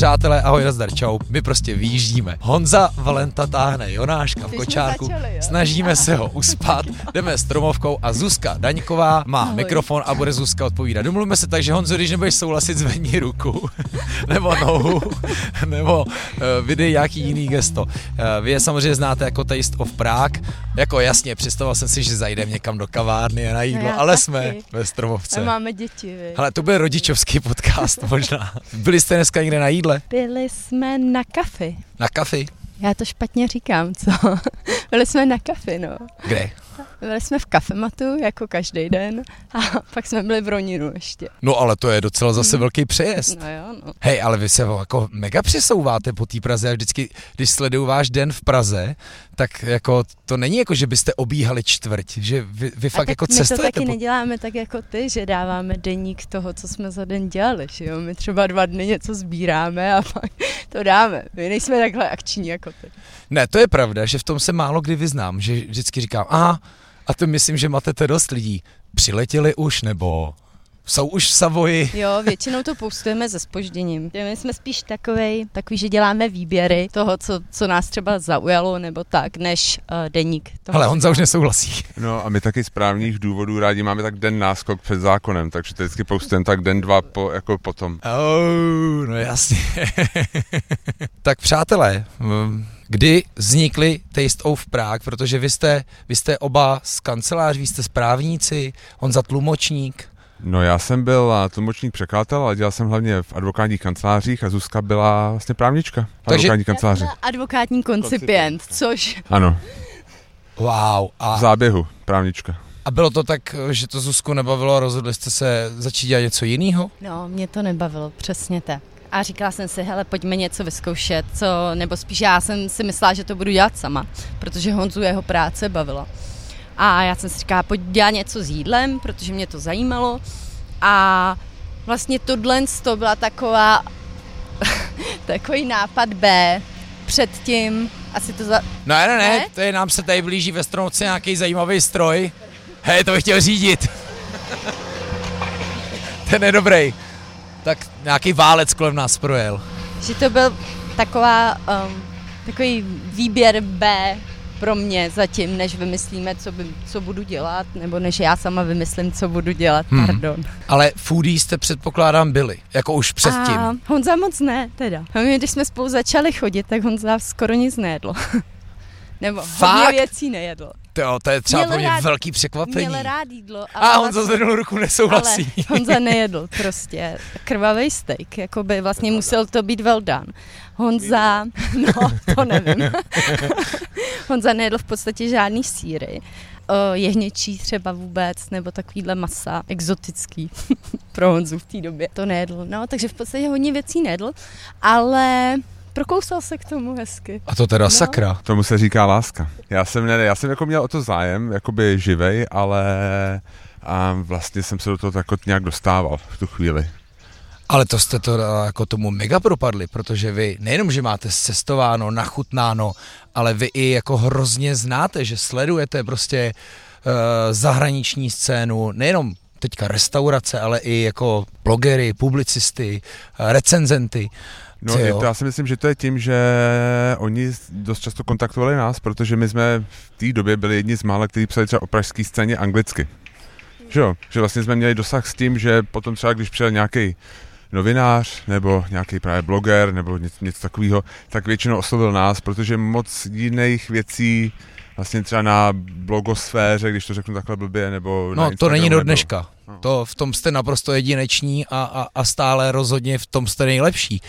Přátelé, ahoj, nazdar, čau. My prostě vyjíždíme. Honza Valenta táhne Jonáška v kočárku. začali? Snažíme se ho uspat. Jdeme s Tromovkou a Zuzka Daňková má Ahoj. mikrofon a bude Zuzka odpovídat. Domluvíme se tak, že Honzo, když nebudeš souhlasit, zvedni ruku. nebo nohu. nebo uh, vydej nějaký jiný gesto. Uh, vy je samozřejmě znáte jako Taste of Prague. Jako jasně, představoval jsem si, že zajdeme někam do kavárny a na jídlo, já ale taky. jsme ve Stromovce. A máme děti, vy. Ale to byl rodičovský podcast možná. Byli jste dneska někde na jídle? Byli jsme na kafi. Na kafi? Já to špatně říkám, co? Byli jsme na kafi, no. Kde? Byli jsme v kafematu, jako každý den. A pak jsme byli v Ronínu ještě. No ale to je docela zase Mhm. velký přejezd. No jo, no. Hej, ale vy se jako mega přesouváte po té Praze a vždycky, když sleduju váš den v Praze, tak jako to není jako, že byste obíhali čtvrť, že vy, vy A fakt tak jako my to cestujete. taky po... neděláme tak jako ty, že dáváme deník toho, co jsme za den dělali, že jo? My třeba dva dny něco sbíráme a pak to dáme. My nejsme takhle akční jako ty. Ne, to je pravda, že v tom se málo kdy vyznám, že vždycky říkám, aha, a to myslím, že máte dost lidí. Přiletěli už, nebo jsou už v Savoji? Jo, většinou to postujeme se spožděním. My jsme spíš takovej, takový, že děláme výběry toho, co, co nás třeba zaujalo, nebo tak, než uh, deník. Toho, Ale co Honza už nesouhlasí. No a my taky z právních důvodů rádi máme tak den náskok před zákonem, takže to vždycky postujeme tak den, dva po, jako potom. Oh, no jasně. tak přátelé, mm, kdy vznikly Taste of Prague, protože vy jste, vy jste oba z kanceláří, vy jste správníci, on za tlumočník. No já jsem byl a, tlumočník překladatel, ale dělal jsem hlavně v advokátních kancelářích a Zuzka byla vlastně právnička v Takže- advokátní kanceláři. advokátní koncipient, což Ano, Wow. v A, záběhu právnička. a bylo to tak, že to Zuzku nebavilo a rozhodli jste se začít dělat něco jiného? No, mě to nebavilo, přesně tak. A říkala jsem si, hele, pojďme něco vyzkoušet, co, nebo spíš já jsem si myslela, že to budu dělat sama, protože Honzu jeho práce bavila. A já jsem si říkala, pojď dělat něco s jídlem, protože mě to zajímalo. A vlastně tohle to byla taková, takový nápad B předtím, asi to za... No ne, ne, ne, Ne? tady nám se tady blíží ve Stromovce nějaký zajímavý stroj. Hej, to bych chtěl řídit. Ten je dobrý. Tak nějaký válec kolem nás projel. že to byl taková, um, takový výběr B pro mě zatím, než vymyslíme, co, by, co budu dělat, nebo než já sama vymyslím, co budu dělat, Hmm. pardon. Ale foodie jste předpokládám byli, jako už předtím. A Honza moc ne, teda. A my, když jsme spolu začali chodit, tak Honza skoro nic nejedl. nebo Fakt? hodně věcí nejedl. To, to je třeba Měl pro mě rád- velký překvapení. Měl rád jídlo. A ale Honza zvednul ruku, nesouhlasí. Ale Honza nejedl prostě krvavý steak, jako by vlastně musel to být well done. Honza, no to nevím. Honza nejedl v podstatě žádný síry. O, jehněčí třeba vůbec, nebo takovýhle masa, exotický pro Honzu v té době. To nejedl, no, takže v podstatě hodně věcí nejedl, ale prokousal se k tomu hezky. A to teda No. sakra. Tomu se říká láska. Já jsem, ne, já jsem jako měl o to zájem, jakoby živej, ale a vlastně jsem se do toho tak jako nějak dostával v tu chvíli. Ale to jste to jako tomu mega propadli, protože vy nejenom, že máte cestováno, nachutnáno, ale vy i jako hrozně znáte, že sledujete prostě uh, zahraniční scénu, nejenom teďka restaurace, ale i jako blogery, publicisty, eh, recenzenty. No, je to, já si myslím, že to je tím, že oni dost často kontaktovali nás, protože my jsme v té době byli jedni z mála, kteří psali třeba o pražské scéně anglicky. Že jo? Že vlastně jsme měli dosah s tím, že potom třeba, když přijel nějaký novinář nebo nějaký právě bloger nebo něco, něco takového, tak většinou oslovil nás, protože moc jiných věcí vlastně třeba na blogosféře, když to řeknu takhle blbě, nebo na No to Instagramu není do dneška. No. To v tom jste naprosto jedineční a, a, a stále rozhodně v tom jste nejlepší.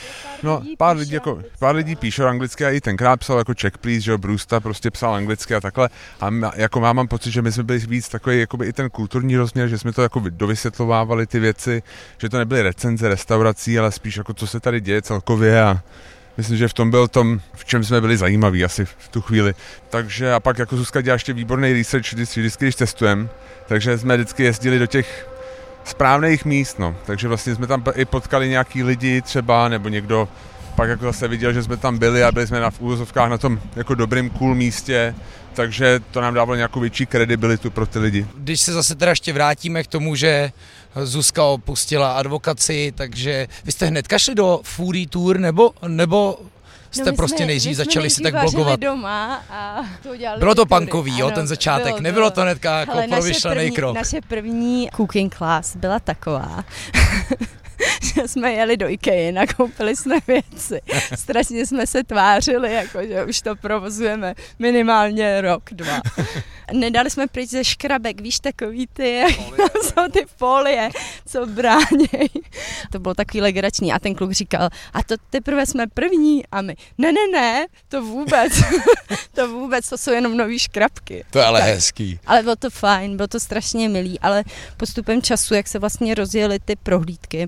No, pár lidí, jako, pár lidí píšou anglicky a i tenkrát psal jako check please, že Brusta prostě psal anglicky a takhle. A m- jako já mám pocit, že my jsme byli víc takový, jakoby i ten kulturní rozměr, že jsme to jako vy- dovysvětlovávali ty věci, že to nebyly recenze restaurací, ale spíš jako co se tady děje celkově a Myslím, že v tom byl tom, v čem jsme byli zajímaví asi v tu chvíli. Takže a pak jako Zuzka dělá ještě výborný research vždycky, vždycky když testujeme. Takže jsme vždycky jezdili do těch správných míst, no. Takže vlastně jsme tam i potkali nějaký lidi třeba, nebo někdo pak jako zase viděl, že jsme tam byli a byli jsme na v úvozovkách na tom jako dobrým cool místě, takže to nám dávalo nějakou větší kredibilitu pro ty lidi. Když se zase teda ještě vrátíme k tomu, že Zuzka opustila advokaci, takže vy jste hned kašli do Fury Tour, nebo, nebo jste no prostě jsme, nejdřív začali si tak blogovat. doma a to udělali Bylo to punkový, jo, ten začátek, bylo, nebylo bylo. to hnedka jako provyšlený krok. Naše první cooking class byla taková, že jsme jeli do Ikea, nakoupili jsme věci. Strašně jsme se tvářili, jako že už to provozujeme minimálně rok, dva. Nedali jsme pryč ze škrabek, víš, takový ty, jak jsou ty folie, co bráněj. To bylo takový legrační a ten kluk říkal, a to teprve jsme první a my, ne, ne, ne, to vůbec, to vůbec, to jsou jenom nový škrabky. To je ale Tak. hezký. Ale bylo to fajn, bylo to strašně milý, ale postupem času, jak se vlastně rozjeli ty prohlídky,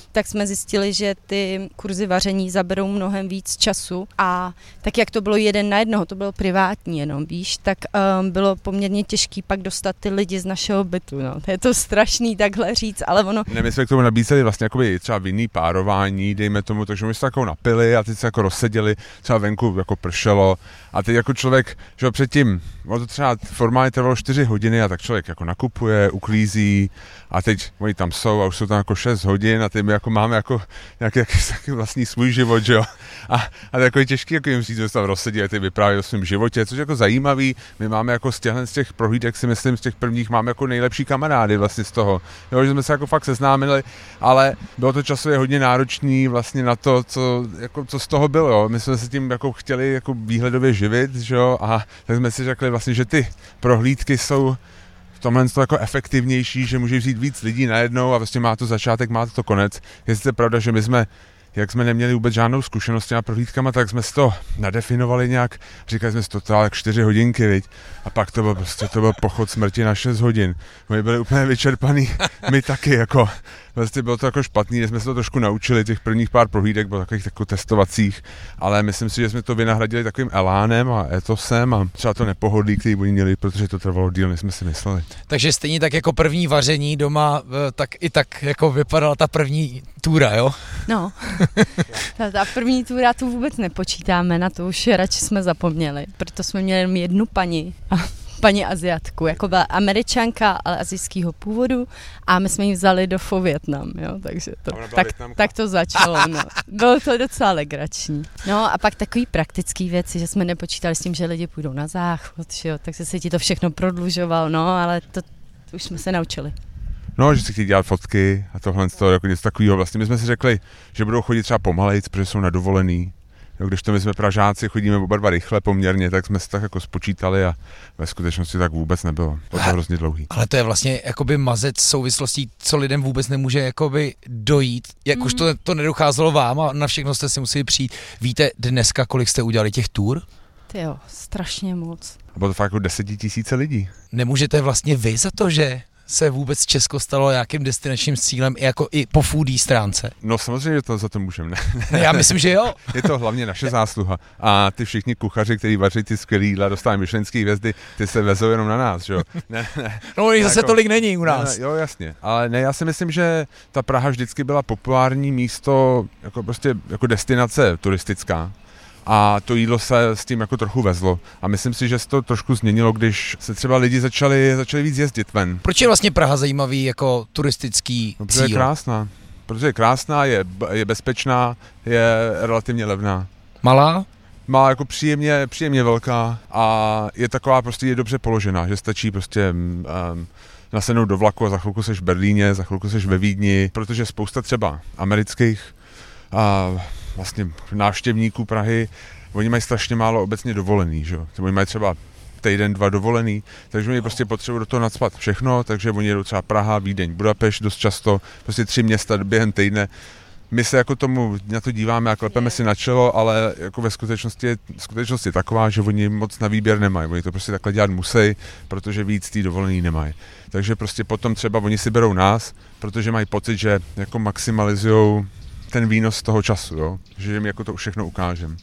tak jsme zjistili, že ty kurzy vaření zaberou mnohem víc času a tak jak to bylo jeden na jednoho, to bylo privátní jenom, víš, tak um, bylo poměrně těžký pak dostat ty lidi z našeho bytu, no. Je to strašný takhle říct, ale ono, Ne, my jsme k tomu nabízeli vlastně jakoby třeba vinný párování, dejme tomu, takže my jsme jako napili a teď se jako rozseděli, třeba venku jako pršelo a teď jako člověk, že předtím, ono to třeba formálně trvalo 4 hodiny a tak člověk jako nakupuje, uklízí a teď oni tam jsou a už jsou tam jako 6 hodin a teď my jako máme jako nějaký, nějaký, vlastní svůj život, že jo. A, a to je jako těžký jako jim říct, že tam rozsedí a ty vyprávějí o svém životě, což je jako zajímavý. My máme jako z těchhle z těch prohlídek si myslím, z těch prvních máme jako nejlepší kamarády vlastně z toho. Jo, že jsme se jako fakt seznámili, ale bylo to časově hodně náročný vlastně na to, co, jako, co z toho bylo. My jsme se tím jako chtěli jako výhledově živit, že jo, a tak jsme si řekli vlastně, že ty prohlídky jsou tomhle to jako efektivnější, že může vzít víc lidí najednou a vlastně má to začátek, má to konec. Je sice pravda, že my jsme jak jsme neměli vůbec žádnou zkušenost s těma prohlídkama, tak jsme si to nadefinovali nějak, říkali jsme si to tak 4 hodinky, viď? A pak to byl prostě, to byl pochod smrti na 6 hodin. My byli úplně vyčerpaný, my taky, jako, vlastně bylo to jako špatný, že jsme se to trošku naučili, těch prvních pár prohlídek bylo takových jako testovacích, ale myslím si, že jsme to vynahradili takovým elánem a etosem a třeba to nepohodlí, který oni měli, protože to trvalo díl, než jsme si mysleli. Takže stejně tak jako první vaření doma, eh, tak i tak jako vypadala ta první túra, jo? no, ta, ta první túra tu vůbec nepočítáme, na to už radši jsme zapomněli, proto jsme měli jenom jednu paní a paní Aziatku, jako byla američanka, ale azijského původu a my jsme ji vzali do Fo Vietnam, jo, takže to, tak, Vietnamka. tak to začalo, no. Bylo to docela legrační. No a pak takový praktický věci, že jsme nepočítali s tím, že lidi půjdou na záchod, že jo, takže se ti to všechno prodlužoval, no, ale to, to už jsme se naučili. No, že si chtějí dělat fotky a tohle z toho, jako něco takového. Vlastně my jsme si řekli, že budou chodit třeba pomalejc, protože jsou na dovolený. Jo, když to my jsme Pražáci, chodíme oba dva rychle poměrně, tak jsme si tak jako spočítali a ve skutečnosti tak vůbec nebylo. Bylo to Aha. hrozně dlouhý. Ale to je vlastně jakoby mazec souvislostí, co lidem vůbec nemůže jakoby dojít. Jak už to, to nedocházelo vám a na všechno jste si museli přijít. Víte dneska, kolik jste udělali těch tur? Jo, strašně moc. A bylo to fakt jako desetitisíce lidí. Nemůžete vlastně vy za to, že se vůbec Česko stalo nějakým destinačním cílem i jako i po foodie stránce? No samozřejmě, že to za to můžeme. Ne? Ne, já myslím, že jo. Je to hlavně naše zásluha. A ty všichni kuchaři, kteří vaří ty skvělé jídla, dostávají myšlenské hvězdy, ty se vezou jenom na nás, že jo? Ne, ne. No, jich zase Jako- tolik není u nás. Ne, jo, jasně. Ale ne, já si myslím, že ta Praha vždycky byla populární místo, jako prostě jako destinace turistická. A to jídlo se s tím jako trochu vezlo. A myslím si, že se to trošku změnilo, když se třeba lidi začali, začali víc jezdit ven. Proč je vlastně Praha zajímavý jako turistický No, protože je cíl? krásná. Protože je krásná, je, je bezpečná, je relativně levná. Malá? Má jako příjemně, příjemně velká a je taková prostě je dobře položená, že stačí prostě um, nasednout do vlaku a za chvilku seš v Berlíně, za chvilku seš ve Vídni, protože spousta třeba amerických a vlastně návštěvníků Prahy, oni mají strašně málo obecně dovolený, že jo? Oni mají třeba týden, dva dovolený, takže oni prostě potřebují do toho nadspat všechno, takže oni jedou třeba Praha, Vídeň, Budapešť dost často, prostě tři města během týdne. My se jako tomu na to díváme a klepeme si na čelo, ale jako ve skutečnosti je, je taková, že oni moc na výběr nemají. Oni to prostě takhle dělat musí, protože víc tý dovolený nemají. Takže prostě potom třeba oni si berou nás, protože mají pocit, že jako maximalizují ten výnos z toho času, jo? že jim jako to všechno ukážem.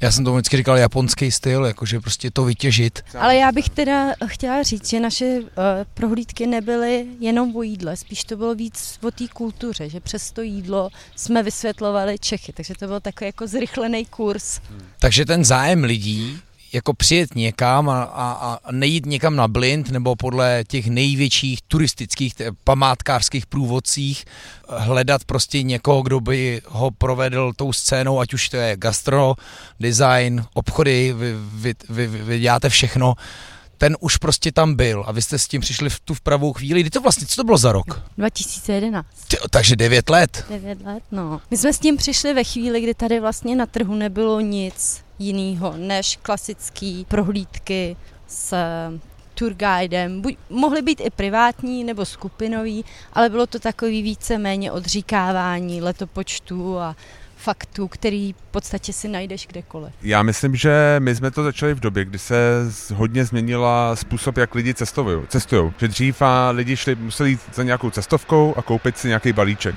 Já jsem tomu vždycky říkal japonský styl, jakože prostě to vytěžit. Ale já bych teda chtěla říct, že naše uh, prohlídky nebyly jenom o jídle, spíš to bylo víc o té kultuře, že přes to jídlo jsme vysvětlovali Čechy, takže to byl takový jako zrychlený kurz. Takže ten zájem lidí jako přijet někam a, a, a nejít někam na blind nebo podle těch největších turistických památkářských průvodcích hledat prostě někoho, kdo by ho provedl tou scénou, ať už to je gastro, design, obchody, vy, vy, vy, vy, vy děláte všechno, ten už prostě tam byl a vy jste s tím přišli v tu v pravou chvíli. Kdy to vlastně, co to bylo za rok? 2011. Ty, takže 9 let. 9 let, no. My jsme s tím přišli ve chvíli, kdy tady vlastně na trhu nebylo nic jiného než klasické prohlídky s tourguidem. Buď, mohly být i privátní nebo skupinový, ale bylo to takový více-méně odříkávání letopočtu a faktů, který v podstatě si najdeš kdekoliv. Já myslím, že my jsme to začali v době, kdy se hodně změnila způsob, jak lidi cestují. cestují. Že dřív a lidi šli, museli jít za nějakou cestovkou a koupit si nějaký balíček.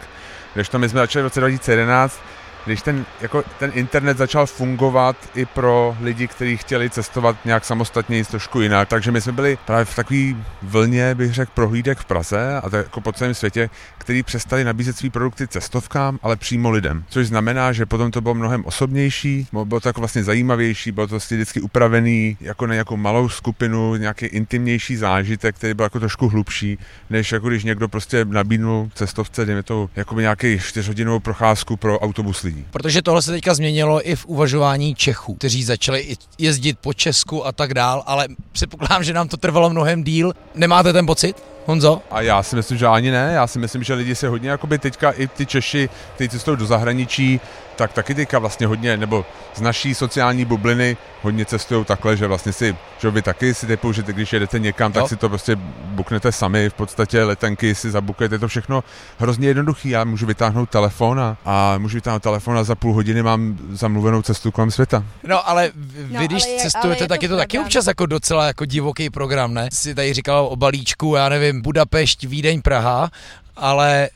Když to my jsme začali v roce 2011, když ten, jako ten internet začal fungovat i pro lidi, kteří chtěli cestovat nějak samostatně, jít trošku jinak. Takže my jsme byli právě v takové vlně, bych řekl, prohlídek v Praze a to jako po celém světě, který přestali nabízet své produkty cestovkám, ale přímo lidem. Což znamená, že potom to bylo mnohem osobnější, bylo to jako vlastně zajímavější, bylo to vlastně vždycky upravený jako na nějakou malou skupinu, nějaký intimnější zážitek, který byl jako trošku hlubší, než jako když někdo prostě nabídnul cestovce, dejme to jako nějaký čtyřhodinovou procházku pro autobus lidí lidí. Protože tohle se teďka změnilo i v uvažování Čechů, kteří začali jezdit po Česku a tak dál, ale předpokládám, že nám to trvalo mnohem díl. Nemáte ten pocit? Honzo? A já si myslím, že ani ne. Já si myslím, že lidi se hodně, jakoby teďka i ty Češi, kteří cestují do zahraničí, tak taky teďka vlastně hodně, nebo z naší sociální bubliny hodně cestují takhle, že vlastně si, že vy taky si typu, že když jedete někam, tak jo. si to prostě buknete sami, v podstatě letenky si zabukujete, to všechno hrozně jednoduchý. Já můžu vytáhnout telefon a, a můžu vytáhnout telefon a za půl hodiny mám zamluvenou cestu kolem světa. No ale vy, no, když ale je, cestujete, ale tak je to, to taky občas jako docela jako divoký program, ne? Si tady říkal o balíčku, já nevím, Budapešť, Vídeň, Praha ale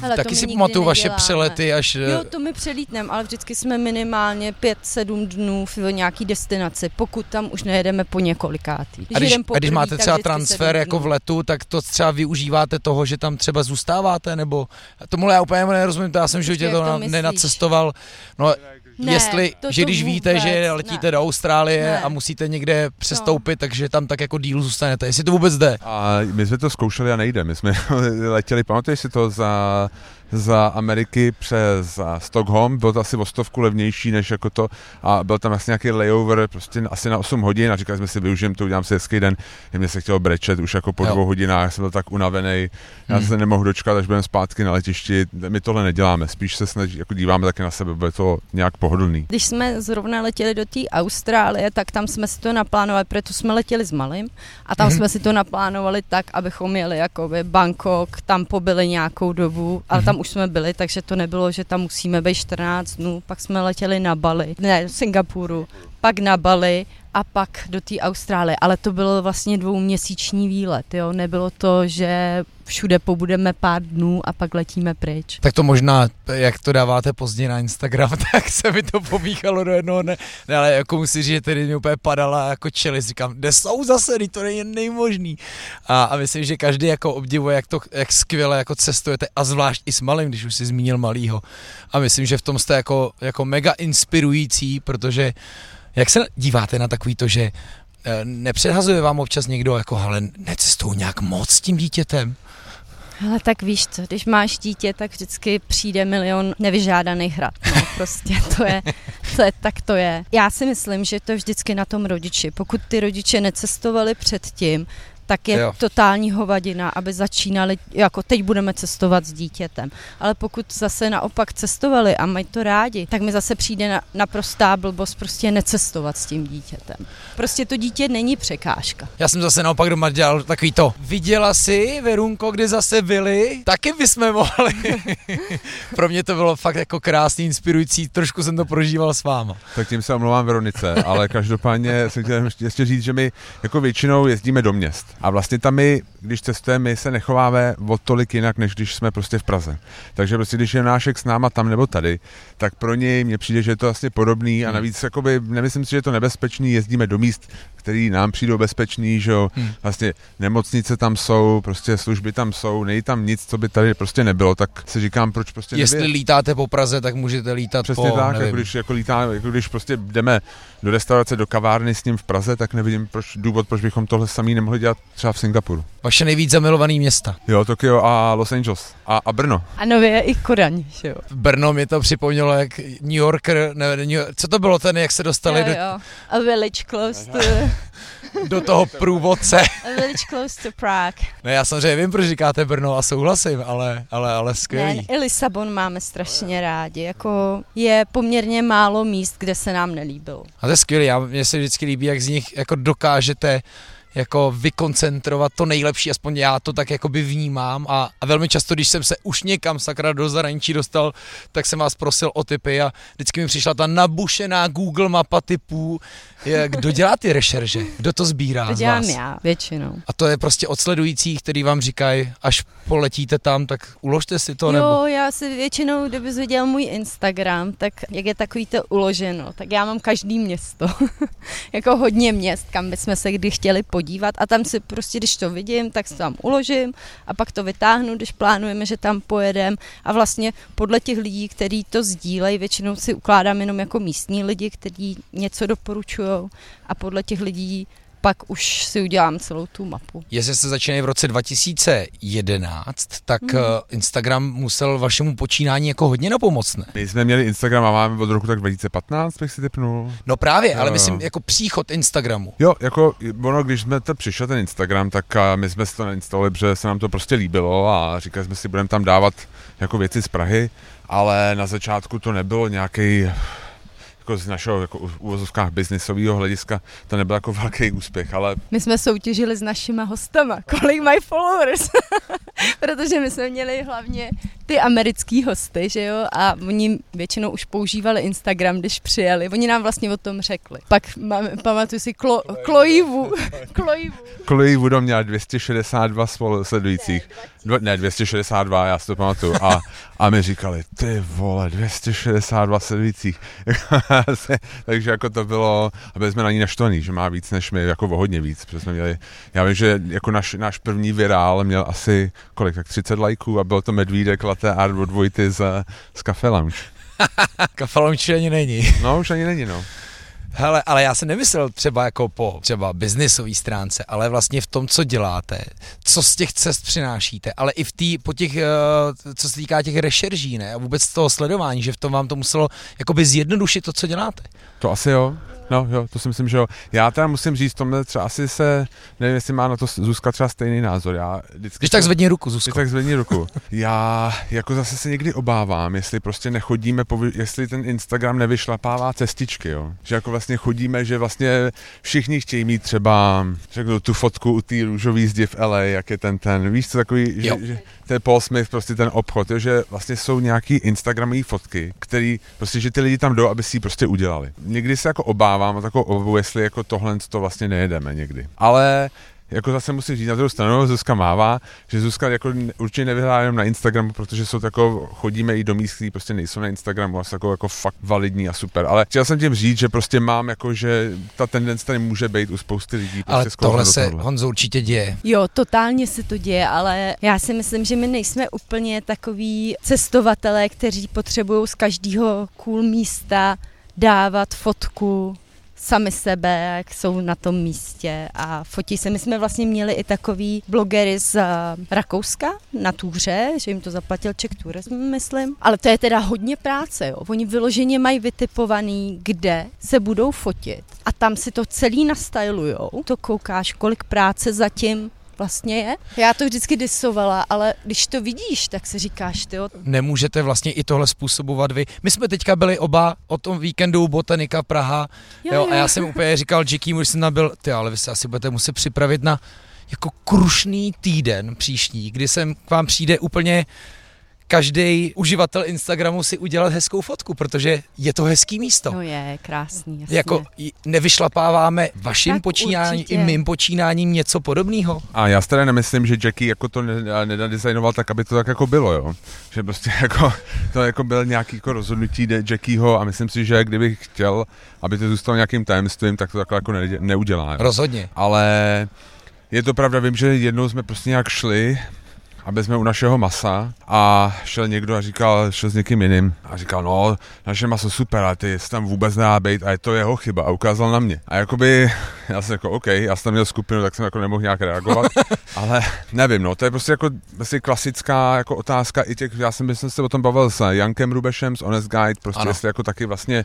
Hele, taky si pamatuju vaše přelety až... Jo, to my přelítneme, ale vždycky jsme minimálně 5-7 dnů v nějaký destinaci, pokud tam už nejedeme po několikátý. A když, a když máte třeba transfer jako v letu, tak to třeba využíváte toho, že tam třeba zůstáváte, nebo tomu já úplně nerozumím, to já jsem v životě to, to nenacestoval. No, ne, jestli, to, že když vůbec, víte, že letíte ne. do Austrálie ne. a musíte někde přestoupit, no. takže tam tak jako díl zůstanete, jestli to vůbec jde. A my jsme to zkoušeli a nejde, my jsme letěli, pamatuješ si to za za Ameriky přes Stockholm, bylo to asi o stovku levnější než jako to a byl tam asi nějaký layover prostě asi na 8 hodin a říkali jsme si, využijem to, udělám si hezký den, mě se chtělo brečet už jako po jo. dvou hodinách, jsem byl tak unavený, já hmm. se nemohu dočkat, až budeme zpátky na letišti, my tohle neděláme, spíš se snaží, jako díváme taky na sebe, bude to nějak pohodlný. Když jsme zrovna letěli do té Austrálie, tak tam jsme si to naplánovali, protože jsme letěli s malým a tam hmm. jsme si to naplánovali tak, abychom jeli jako Bangkok, tam pobyli nějakou dobu, ale hmm. tam už jsme byli, takže to nebylo, že tam musíme být 14 dnů, pak jsme letěli na Bali, ne, do Singapuru, pak na Bali a pak do té Austrálie, ale to bylo vlastně dvouměsíční výlet, jo, nebylo to, že všude pobudeme pár dnů a pak letíme pryč. Tak to možná, jak to dáváte pozdě na Instagram, tak se mi to pomíchalo do jednoho ne, ne ale jako musím říct, že tady mi úplně padala jako čeli, říkám, kde jsou zase, to není nejmožný. A, a myslím, že každý jako obdivuje, jak, to, jak skvěle jako cestujete a zvlášť i s malým, když už si zmínil malýho. A myslím, že v tom jste jako, jako mega inspirující, protože jak se díváte na takový to, že eh, nepředhazuje vám občas někdo jako, ale necestují nějak moc s tím dítětem? Ale tak víš co, když máš dítě, tak vždycky přijde milion nevyžádaných hrad. No, prostě to je, to je, tak to je. Já si myslím, že to je vždycky na tom rodiči. Pokud ty rodiče necestovali předtím, tak je jo. totální hovadina, aby začínali, jako teď budeme cestovat s dítětem. Ale pokud zase naopak cestovali a mají to rádi, tak mi zase přijde na, naprostá blbost prostě necestovat s tím dítětem. Prostě to dítě není překážka. Já jsem zase naopak doma dělal takový to. Viděla si, Verunko, kdy zase byli? Taky bychom mohli. Pro mě to bylo fakt jako krásný, inspirující, trošku jsem to prožíval s váma. Tak tím se omlouvám Veronice, ale každopádně jsem chtěl ještě říct, že my jako většinou jezdíme do měst A vlastně tam my, když cestujeme, my se nechováme o tolik jinak, než když jsme prostě v Praze. Takže prostě, když je nášek s náma tam nebo tady, tak pro něj mně přijde, že je to vlastně podobný a Hmm. navíc jakoby, nemyslím si, že je to nebezpečný, jezdíme do míst, který nám přijdou bezpečný, že jo, Hmm. vlastně nemocnice tam jsou, prostě služby tam jsou, není tam nic, co by tady prostě nebylo, tak si říkám, proč prostě Jestli nevědět. lítáte po Praze, tak můžete lítat Přesně po, tak, nevím. jako když, jako lítá, jako když prostě jdeme do restaurace, do kavárny s ním v Praze, tak nevidím proč, důvod, proč bychom tohle samý nemohli dělat třeba v Singapuru. Vaše nejvíc zamilované města. Jo, Tokio a Los Angeles a, a Brno. A nově je i Kodaň, že jo. Brno mi to připomnělo, jak New Yorker, ne, New, co to bylo ten, jak se dostali jo, do, jo. A village close to, do toho průvodce. a village close to Prague. Ne, já samozřejmě vím, proč říkáte Brno a souhlasím, ale, ale, ale Ne, skvělý. i Lisabon máme strašně rádi, jako je poměrně málo míst, kde se nám nelíbilo. A to je skvělý, já, mně se vždycky líbí, jak z nich jako dokážete jako vykoncentrovat to nejlepší, aspoň já to tak jakoby vnímám a, a velmi často, když jsem se už někam sakra do zahraničí dostal, tak jsem vás prosil o tipy a vždycky mi přišla ta nabušená Google mapa typů, je, kdo dělá ty rešerže, kdo to sbírá To dělám vás. já, většinou. A to je prostě od sledujících, který vám říkají, až poletíte tam, tak uložte si to, nebo... Jo, já si většinou, kdybys viděl můj Instagram, tak jak je takový to uloženo, tak já mám každý město. jako hodně měst, kam bychom se kdy chtěli podívat a tam si prostě, když to vidím, tak to tam uložím a pak to vytáhnu, když plánujeme, že tam pojedem. A vlastně podle těch lidí, kteří to sdílejí, většinou si ukládám jenom jako místní lidi, kteří něco doporučují a podle těch lidí pak už si udělám celou tu mapu. Jestli se začínají v roce 2011, tak Mhm. mm. Instagram musel vašemu počínání jako hodně napomoct, ne? My jsme měli Instagram a máme od roku tak 2015, bych si typnul. No právě, ale Jo, myslím jo. jako příchod Instagramu. Jo, jako ono, když jsme to přišel ten Instagram, tak a, my jsme si to nainstalovali, protože se nám to prostě líbilo a říkali jsme si, budeme tam dávat jako věci z Prahy, ale na začátku to nebylo nějaký jako z našeho jako uvozovkách biznisového hlediska to nebyl jako velký úspěch, ale My jsme soutěžili s našima hostama, kolik mají followers, protože my jsme měli hlavně ty americký hosty, že jo, a oni většinou už používali Instagram, když přijeli, oni nám vlastně o tom řekli. Pak máme, pamatuju si Klo, Klojivu, Klojivu. Chloe Woodom měla 262 spolu sledujících. Ne, 262, já si to pamatuju. A, a mi říkali, ty vole, 262 sledujících. Takže jako to bylo, a byli jsme na ní naštvaný, že má víc než my, jako o hodně víc, protože jsme měli, já vím, že jako naš, náš první virál měl asi, kolik, tak 30 lajků a byl to medvídek latte art od Vojty z, z Lounge. Kafalonči ani není. No, už ani není, no. Hele, ale já jsem nemyslel třeba jako po třeba biznisové stránce, ale vlastně v tom, co děláte, co z těch cest přinášíte, ale i v tý, po těch, eh, co se týká těch rešerží, ne, a vůbec toho sledování, že v tom vám to muselo jakoby zjednodušit to, co děláte. To asi jo. No jo, to si myslím, že jo. Já teda musím říct, tomhle třeba asi se, nevím, jestli má na to Zuzka třeba stejný názor. Já vždycky Když tak zvedni ruku, Když Zuzko. tak zvedni ruku. Já jako zase se někdy obávám, jestli prostě nechodíme, po, jestli ten Instagram nevyšlapává cestičky, jo. Že jako vlastně chodíme, že vlastně všichni chtějí mít třeba, řeknu, tu fotku u té růžové zdi v LA, jak je ten ten, víš co, takový, že, Jo. že, to je Paul Smith, prostě ten obchod, jo, že vlastně jsou nějaký Instagramové fotky, který prostě, že ty lidi tam jdou, aby si ji prostě udělali. Někdy se jako obávám a takovou obavu, jestli jako tohle to vlastně nejedeme někdy. Ale jako zase musím říct na druhou stranu, Zuzka mává, že Zuzka jako určitě nevyhrá jenom na Instagramu, protože jsou tako, chodíme i do míst, které prostě nejsou na Instagramu a jsou jako, jako fakt validní a super. Ale chtěl jsem tím říct, že prostě mám jako, že ta tendence tady může být u spousty lidí. Prostě Ale tohle se, tohle. Honzo, určitě děje. Jo, totálně se to děje, ale já si myslím, že my nejsme úplně takový cestovatelé, kteří potřebují z každého cool místa dávat fotku sami sebe, jak jsou na tom místě a fotí se. My jsme vlastně měli i takový blogery z eh, Rakouska na túře, že jim to zaplatil Czech Tourism, myslím. Ale to je teda hodně práce, jo. Oni vyloženě mají vytipovaný, kde se budou fotit a tam si to celý nastylujou. To koukáš, kolik práce zatím vlastně je. Já to vždycky disovala, ale když to vidíš, tak si říkáš, ty Nemůžete vlastně i tohle způsobovat vy. My jsme teďka byli oba o tom víkendu Botanika Praha jo, jo, a já jsem úplně říkal Jackie, když jsem nabil, ty ale vy se asi budete muset připravit na jako krušný týden příští, kdy sem k vám přijde úplně každý uživatel Instagramu si udělat hezkou fotku, protože je to hezký místo. No je, krásný, jasně. Jako nevyšlapáváme vaším Tak počínáním určitě. i mým počínáním něco podobného. A já si teda nemyslím, že Jackie jako to ne- nenadizajnoval tak, aby to tak jako bylo, jo. Že prostě jako, to jako byl nějaký jako rozhodnutí de- Jackieho a myslím si, že kdybych chtěl, aby to zůstalo nějakým tajemstvím, tak to takhle jako ne- neudělá. Jo. Rozhodně. Ale je to pravda, vím, že jednou jsme prostě nějak šli, aby jsme u našeho masa a šel někdo a říkal, šel s někým jiným a říkal, no, naše maso super, a ty se tam vůbec nedá být a je to jeho chyba a ukázal na mě. A jakoby, já jsem jako, OK, já jsem tam měl skupinu, tak jsem jako nemohl nějak reagovat, ale nevím, no, to je prostě jako vlastně klasická jako otázka i těch, já jsem, myslím, se o tom bavil s Jankem Rubešem z Honest Guide, prostě Ano. jestli jako taky vlastně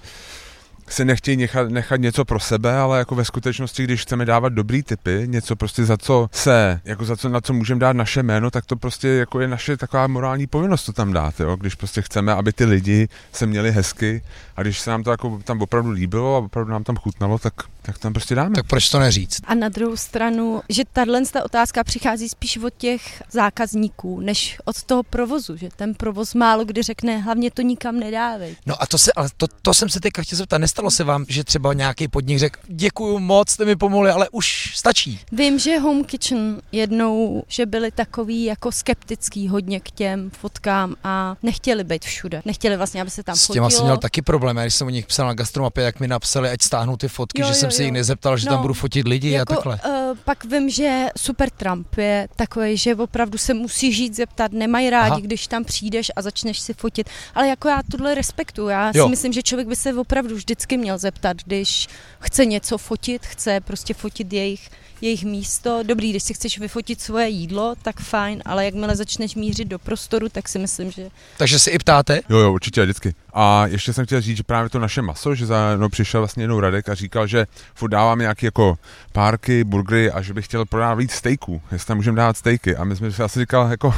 se nechtějí nechat, nechat něco pro sebe, ale jako ve skutečnosti, když chceme dávat dobrý typy, něco prostě za co se, jako za co, na co můžeme dát naše jméno, tak to prostě jako je naše taková morální povinnost to tam dát, jo? když prostě chceme, aby ty lidi se měli hezky a když se nám to jako tam opravdu líbilo a opravdu nám tam chutnalo, tak, tak tam prostě dáme. Tak proč to neříct? A na druhou stranu, že tahle ta otázka přichází spíš od těch zákazníků, než od toho provozu, že ten provoz málo kdy řekne, hlavně to nikam nedávej. No a to se, ale to, to jsem se teďka chtěl zeptat, nestalo se vám, že třeba nějaký podnik řekl, děkuju moc, jste mi pomohli, ale už stačí. Vím, že Home Kitchen jednou, že byli takový jako skeptický hodně k těm fotkám a nechtěli být všude. Nechtěli vlastně, aby se tam S fotilo. těma jsem měl taky problém, já když jsem o nich psal na gastromapě, jak mi napsali, ať stáhnou ty fotky, Jo, že jo, jsem se jich nezeptal, že No, tam budu fotit lidi jako, a takhle. Uh, pak vím, že Super Trump je takový, že opravdu se musí žít zeptat, nemají rádi. Aha. když tam přijdeš a začneš si fotit. Ale jako já tohle respektuju, já Jo. si myslím, že člověk by se opravdu vždycky měl zeptat, když chce něco fotit, chce prostě fotit jejich jejich místo. Dobrý, když si chceš vyfotit svoje jídlo, tak fajn, ale jakmile začneš mířit do prostoru, tak si myslím, že Takže si i ptáte? Jo, jo, určitě, vždycky. A ještě jsem chtěl říct, že právě to naše maso, že za no, přišel vlastně jednou Radek a říkal, že furt dáváme nějaké jako párky, burgery a že bych chtěl prodávat víc steaků, jestli tam můžeme dávat steaky. A my jsme si říkal, jako,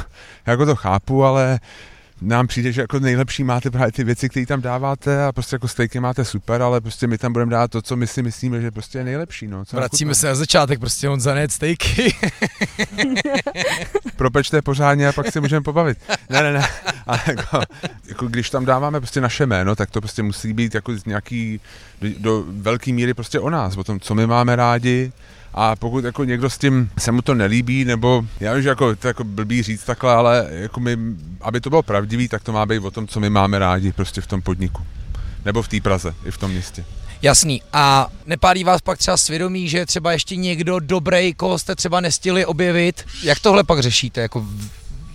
já jako to chápu, ale nám přijde, že jako nejlepší máte právě ty věci, které tam dáváte a prostě jako steaky máte super, ale prostě my tam budeme dát to, co my si myslíme, že prostě je nejlepší. No, co Vracíme se na začátek, prostě on zanet stejky. propečte pořádně a pak se můžeme pobavit. Ne, ne, ne. A jako, jako, když tam dáváme prostě naše jméno, tak to prostě musí být jako z nějaký, do, do velké míry prostě o nás, o tom, co my máme rádi, a pokud jako někdo s tím se mu to nelíbí, nebo já vím, že jako, to jako blbý říct takhle, ale jako my, aby to bylo pravdivý, tak to má být o tom, co my máme rádi prostě v tom podniku. Nebo v té Praze, i v tom městě. Jasný. A nepálí vás pak třeba svědomí, že třeba ještě někdo dobrý, koho jste třeba nestihli objevit? Jak tohle pak řešíte? Jako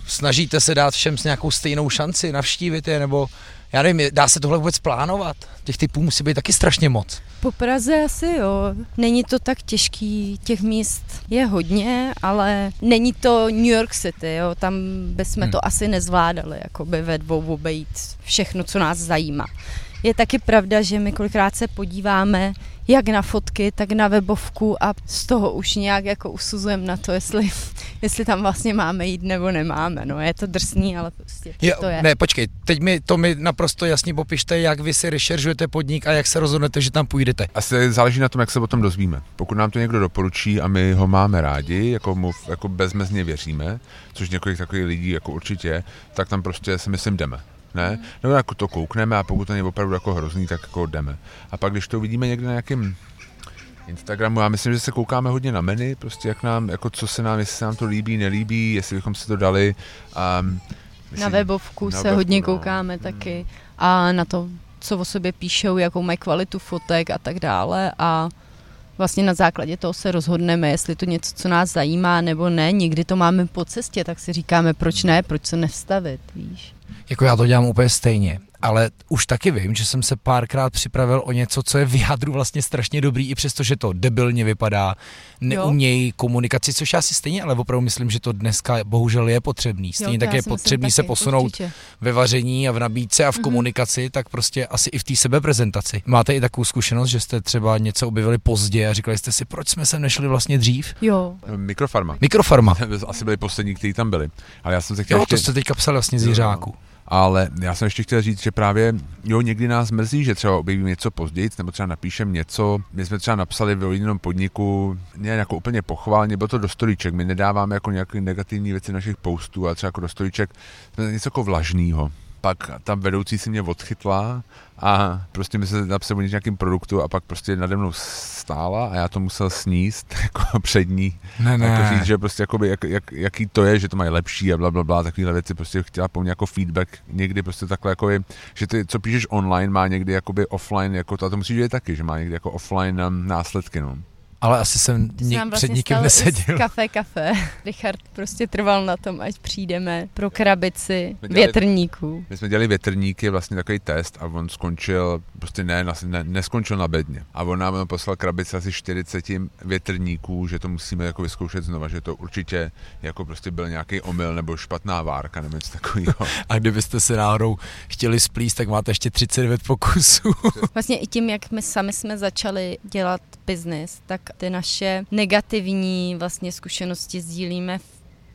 snažíte se dát všem s nějakou stejnou šanci navštívit je, nebo já nevím, dá se tohle vůbec plánovat? Těch typů musí být taky strašně moc. Po Praze asi jo. Není to tak těžký, těch míst je hodně, ale není to New York City, jo. Tam bychom Hmm. to asi nezvládali, jakoby ve dvou obejít všechno, co nás zajímá. Je taky pravda, že my kolikrát se podíváme jak na fotky, tak na webovku a z toho už nějak jako usuzujeme na to, jestli, jestli tam vlastně máme jít nebo nemáme. No, je to drsný, ale prostě Jo, to je. Ne, počkej, teď mi to mi naprosto jasně popište, jak vy si rešeržujete podnik a jak se rozhodnete, že tam půjdete. Asi záleží na tom, jak se o tom dozvíme. Pokud nám to někdo doporučí a my ho máme rádi, jako mu jako bezmezně věříme, což několik takových lidí jako určitě je, tak tam prostě si myslím jdeme. Ne? Nebo jako to koukneme a pokud to je opravdu jako hrozný, tak jako jdeme. A pak, když to vidíme někde na nějakém Instagramu, já myslím, že se koukáme hodně na menu, prostě jak nám, jako co se nám, jestli se nám to líbí, nelíbí, jestli bychom si to dali. Um, Na webovku na se webovku, hodně no. koukáme taky a na to, co o sobě píšou, jakou mají kvalitu fotek a tak dále a vlastně na základě toho se rozhodneme, jestli to něco, co nás zajímá nebo ne. Někdy to máme po cestě, tak si říkáme, proč ne, proč se nevstavit, víš. Jako já to dělám úplně stejně, ale už taky vím, že jsem se párkrát připravil o něco, co je v jádru vlastně strašně dobrý, i přesto, že to debilně vypadá, neumějí komunikaci, což já si stejně, ale opravdu myslím, že to dneska bohužel je potřebný. Stejně Jo, to tak je potřebný se taky, posunout určitě. ve vaření a v nabídce a v Mhm. komunikaci, tak prostě asi i v té sebeprezentaci. Máte i takovou zkušenost, že jste třeba něco objevili pozdě a říkali jste si, proč jsme sem nešli vlastně dřív? Jo, Mikrofarma. Mikrofarma. Asi byli poslední, kteří tam byli. Ale já jsem se chtěl Jo, to ještě... jste teďka psali vlastně z Jo, jo. Ale já jsem ještě chtěl říct, že právě jo, někdy nás mrzí, že třeba objevíme něco později, nebo třeba napíšem něco. My jsme třeba napsali v jiném podniku, ne jako úplně pochválně, bylo to do storíček. My nedáváme jako nějaké negativní věci našich postů, ale třeba jako do storíček něco jako vlažného pak tam vedoucí si mě odchytla a prostě mi se napsal o nějakým produktu a pak prostě nade mnou stála a já to musel sníst jako před ní. Ne, ne. Jako říct, že prostě jakoby, jak, jak, jaký to je, že to mají lepší a bla, bla, bla takovéhle věci prostě chtěla po mně jako feedback někdy prostě takhle jako je, že ty, co píšeš online, má někdy jakoby offline, jako to, a to musíš vědět taky, že má někdy jako offline um, následky, no. Ale asi jsem nik, vlastně před nikým neseděl. Kafe, kafe. Richard prostě trval na tom, ať přijdeme pro krabici dělali, větrníků. My jsme dělali větrníky, vlastně takový test a on skončil, prostě ne, ne neskončil na bedně. A on nám poslal krabici asi 40 větrníků, že to musíme jako vyzkoušet znova, že to určitě jako prostě byl nějaký omyl nebo špatná várka nebo něco takového. a kdybyste se náhodou chtěli splíst, tak máte ještě 39 pokusů. vlastně i tím, jak my sami jsme začali dělat biznis, tak ty naše negativní vlastně zkušenosti sdílíme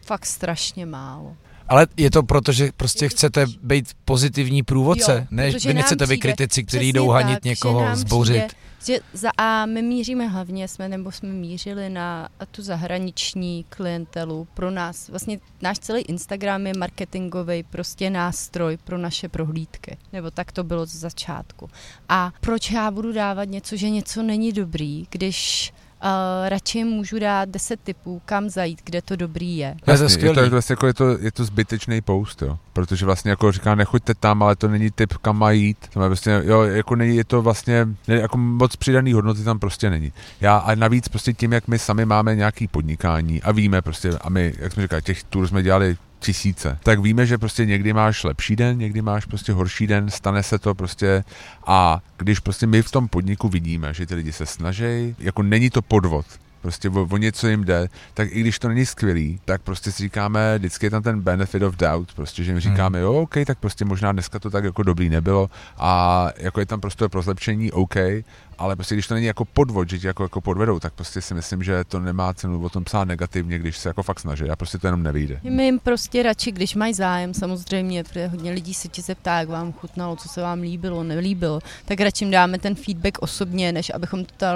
fakt strašně málo. Ale je to proto, že prostě chcete být pozitivní průvodce, jo, ne, vy nechcete být kritici, kteří jdou hanit tak, někoho, zbouřit. Přijde, že za A my míříme hlavně, jsme nebo jsme mířili na tu zahraniční klientelu. Pro nás, vlastně náš celý Instagram je marketingový prostě nástroj pro naše prohlídky. Nebo tak to bylo z začátku. A proč já budu dávat něco, že něco není dobrý, když Uh, radši můžu dát 10 typů, kam zajít, kde to dobrý je. Jasně, je, to, vlastně jako je, to, je to zbytečný post, jo. Protože vlastně jako říká, nechoďte tam, ale to není typ, kam má jít. To je vlastně, jo, jako není, je to vlastně, ne, jako moc přidaný hodnoty tam prostě není. Já a navíc prostě tím, jak my sami máme nějaký podnikání a víme prostě, a my, jak jsme říkali, těch tur jsme dělali tisíce. Tak víme, že prostě někdy máš lepší den, někdy máš prostě horší den, stane se to prostě a když prostě my v tom podniku vidíme, že ty lidi se snaží, jako není to podvod, prostě o, o něco jim jde, tak i když to není skvělý, tak prostě si říkáme, vždycky je tam ten benefit of doubt, prostě, že my říkáme, hmm. jo, OK, tak prostě možná dneska to tak jako dobrý nebylo a jako je tam prostě pro zlepšení, OK, ale prostě když to není jako podvod, že tě jako, jako podvedou, tak prostě si myslím, že to nemá cenu o tom psát negativně, když se jako fakt snaží a prostě to jenom nevyjde. My jim prostě radši, když mají zájem, samozřejmě, protože hodně lidí se ti zeptá, jak vám chutnalo, co se vám líbilo, nelíbilo, tak radši jim dáme ten feedback osobně, než abychom to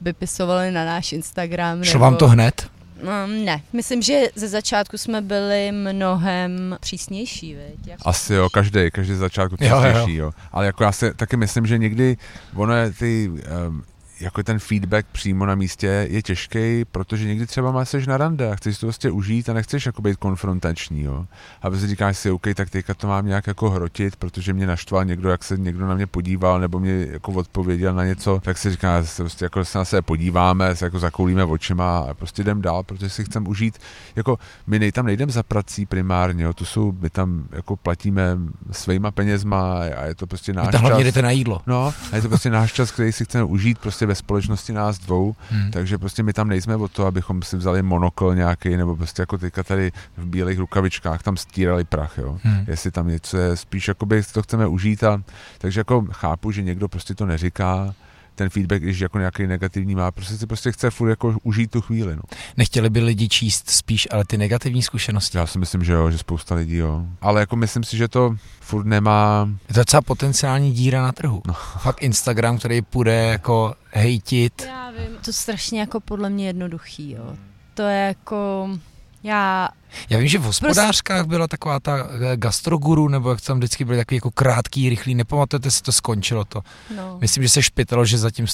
vypisovali na náš Instagram. Šlo nebo... vám to hned? Um, ne, myslím, že ze začátku jsme byli mnohem přísnější, viď? Asi jo, každý, každý začátku přísnější, jo, jo. jo. Ale jako já si taky myslím, že někdy ono je ty um, jako ten feedback přímo na místě je těžký, protože někdy třeba máš seš na rande a chceš to prostě užít a nechceš jako být konfrontační, jo. A si říkáš si, OK, tak teďka to mám nějak jako hrotit, protože mě naštval někdo, jak se někdo na mě podíval, nebo mě jako odpověděl na něco, tak si říká, prostě jako se na se podíváme, se jako zakoulíme očima a prostě jdem dál, protože si chcem užít, jako my nej, tam nejdem za prací primárně, jo, to jsou, my tam jako platíme svýma penězma a je to prostě náš čas. hlavně jdete na jídlo. No, a je to prostě náš čas, který si chceme užít prostě ve společnosti nás dvou, hmm. takže prostě my tam nejsme o to, abychom si vzali monokl nějaký, nebo prostě jako teďka tady v bílých rukavičkách tam stírali prach, jo. Hmm. Jestli tam něco je, spíš jakoby to chceme užít a takže jako chápu, že někdo prostě to neříká, ten feedback, když jako nějaký negativní má, prostě si prostě chce furt jako užít tu chvíli. No. Nechtěli by lidi číst spíš ale ty negativní zkušenosti? Já si myslím, že jo, že spousta lidí jo. Ale jako myslím si, že to furt nemá... Je to docela potenciální díra na trhu. No. Fakt Instagram, který půjde jako hejtit. Já vím. To strašně jako podle mě jednoduchý, jo. To je jako já... Já vím, že v hospodářkách byla taková ta eh, gastroguru, nebo jak tam vždycky byly takový jako krátký, rychlý, nepamatujete si to skončilo to. No. Myslím, že se špitalo, že zatím,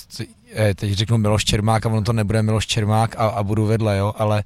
eh, teď řeknu Miloš Čermák a ono to nebude Miloš Čermák a, a budu vedle, jo, ale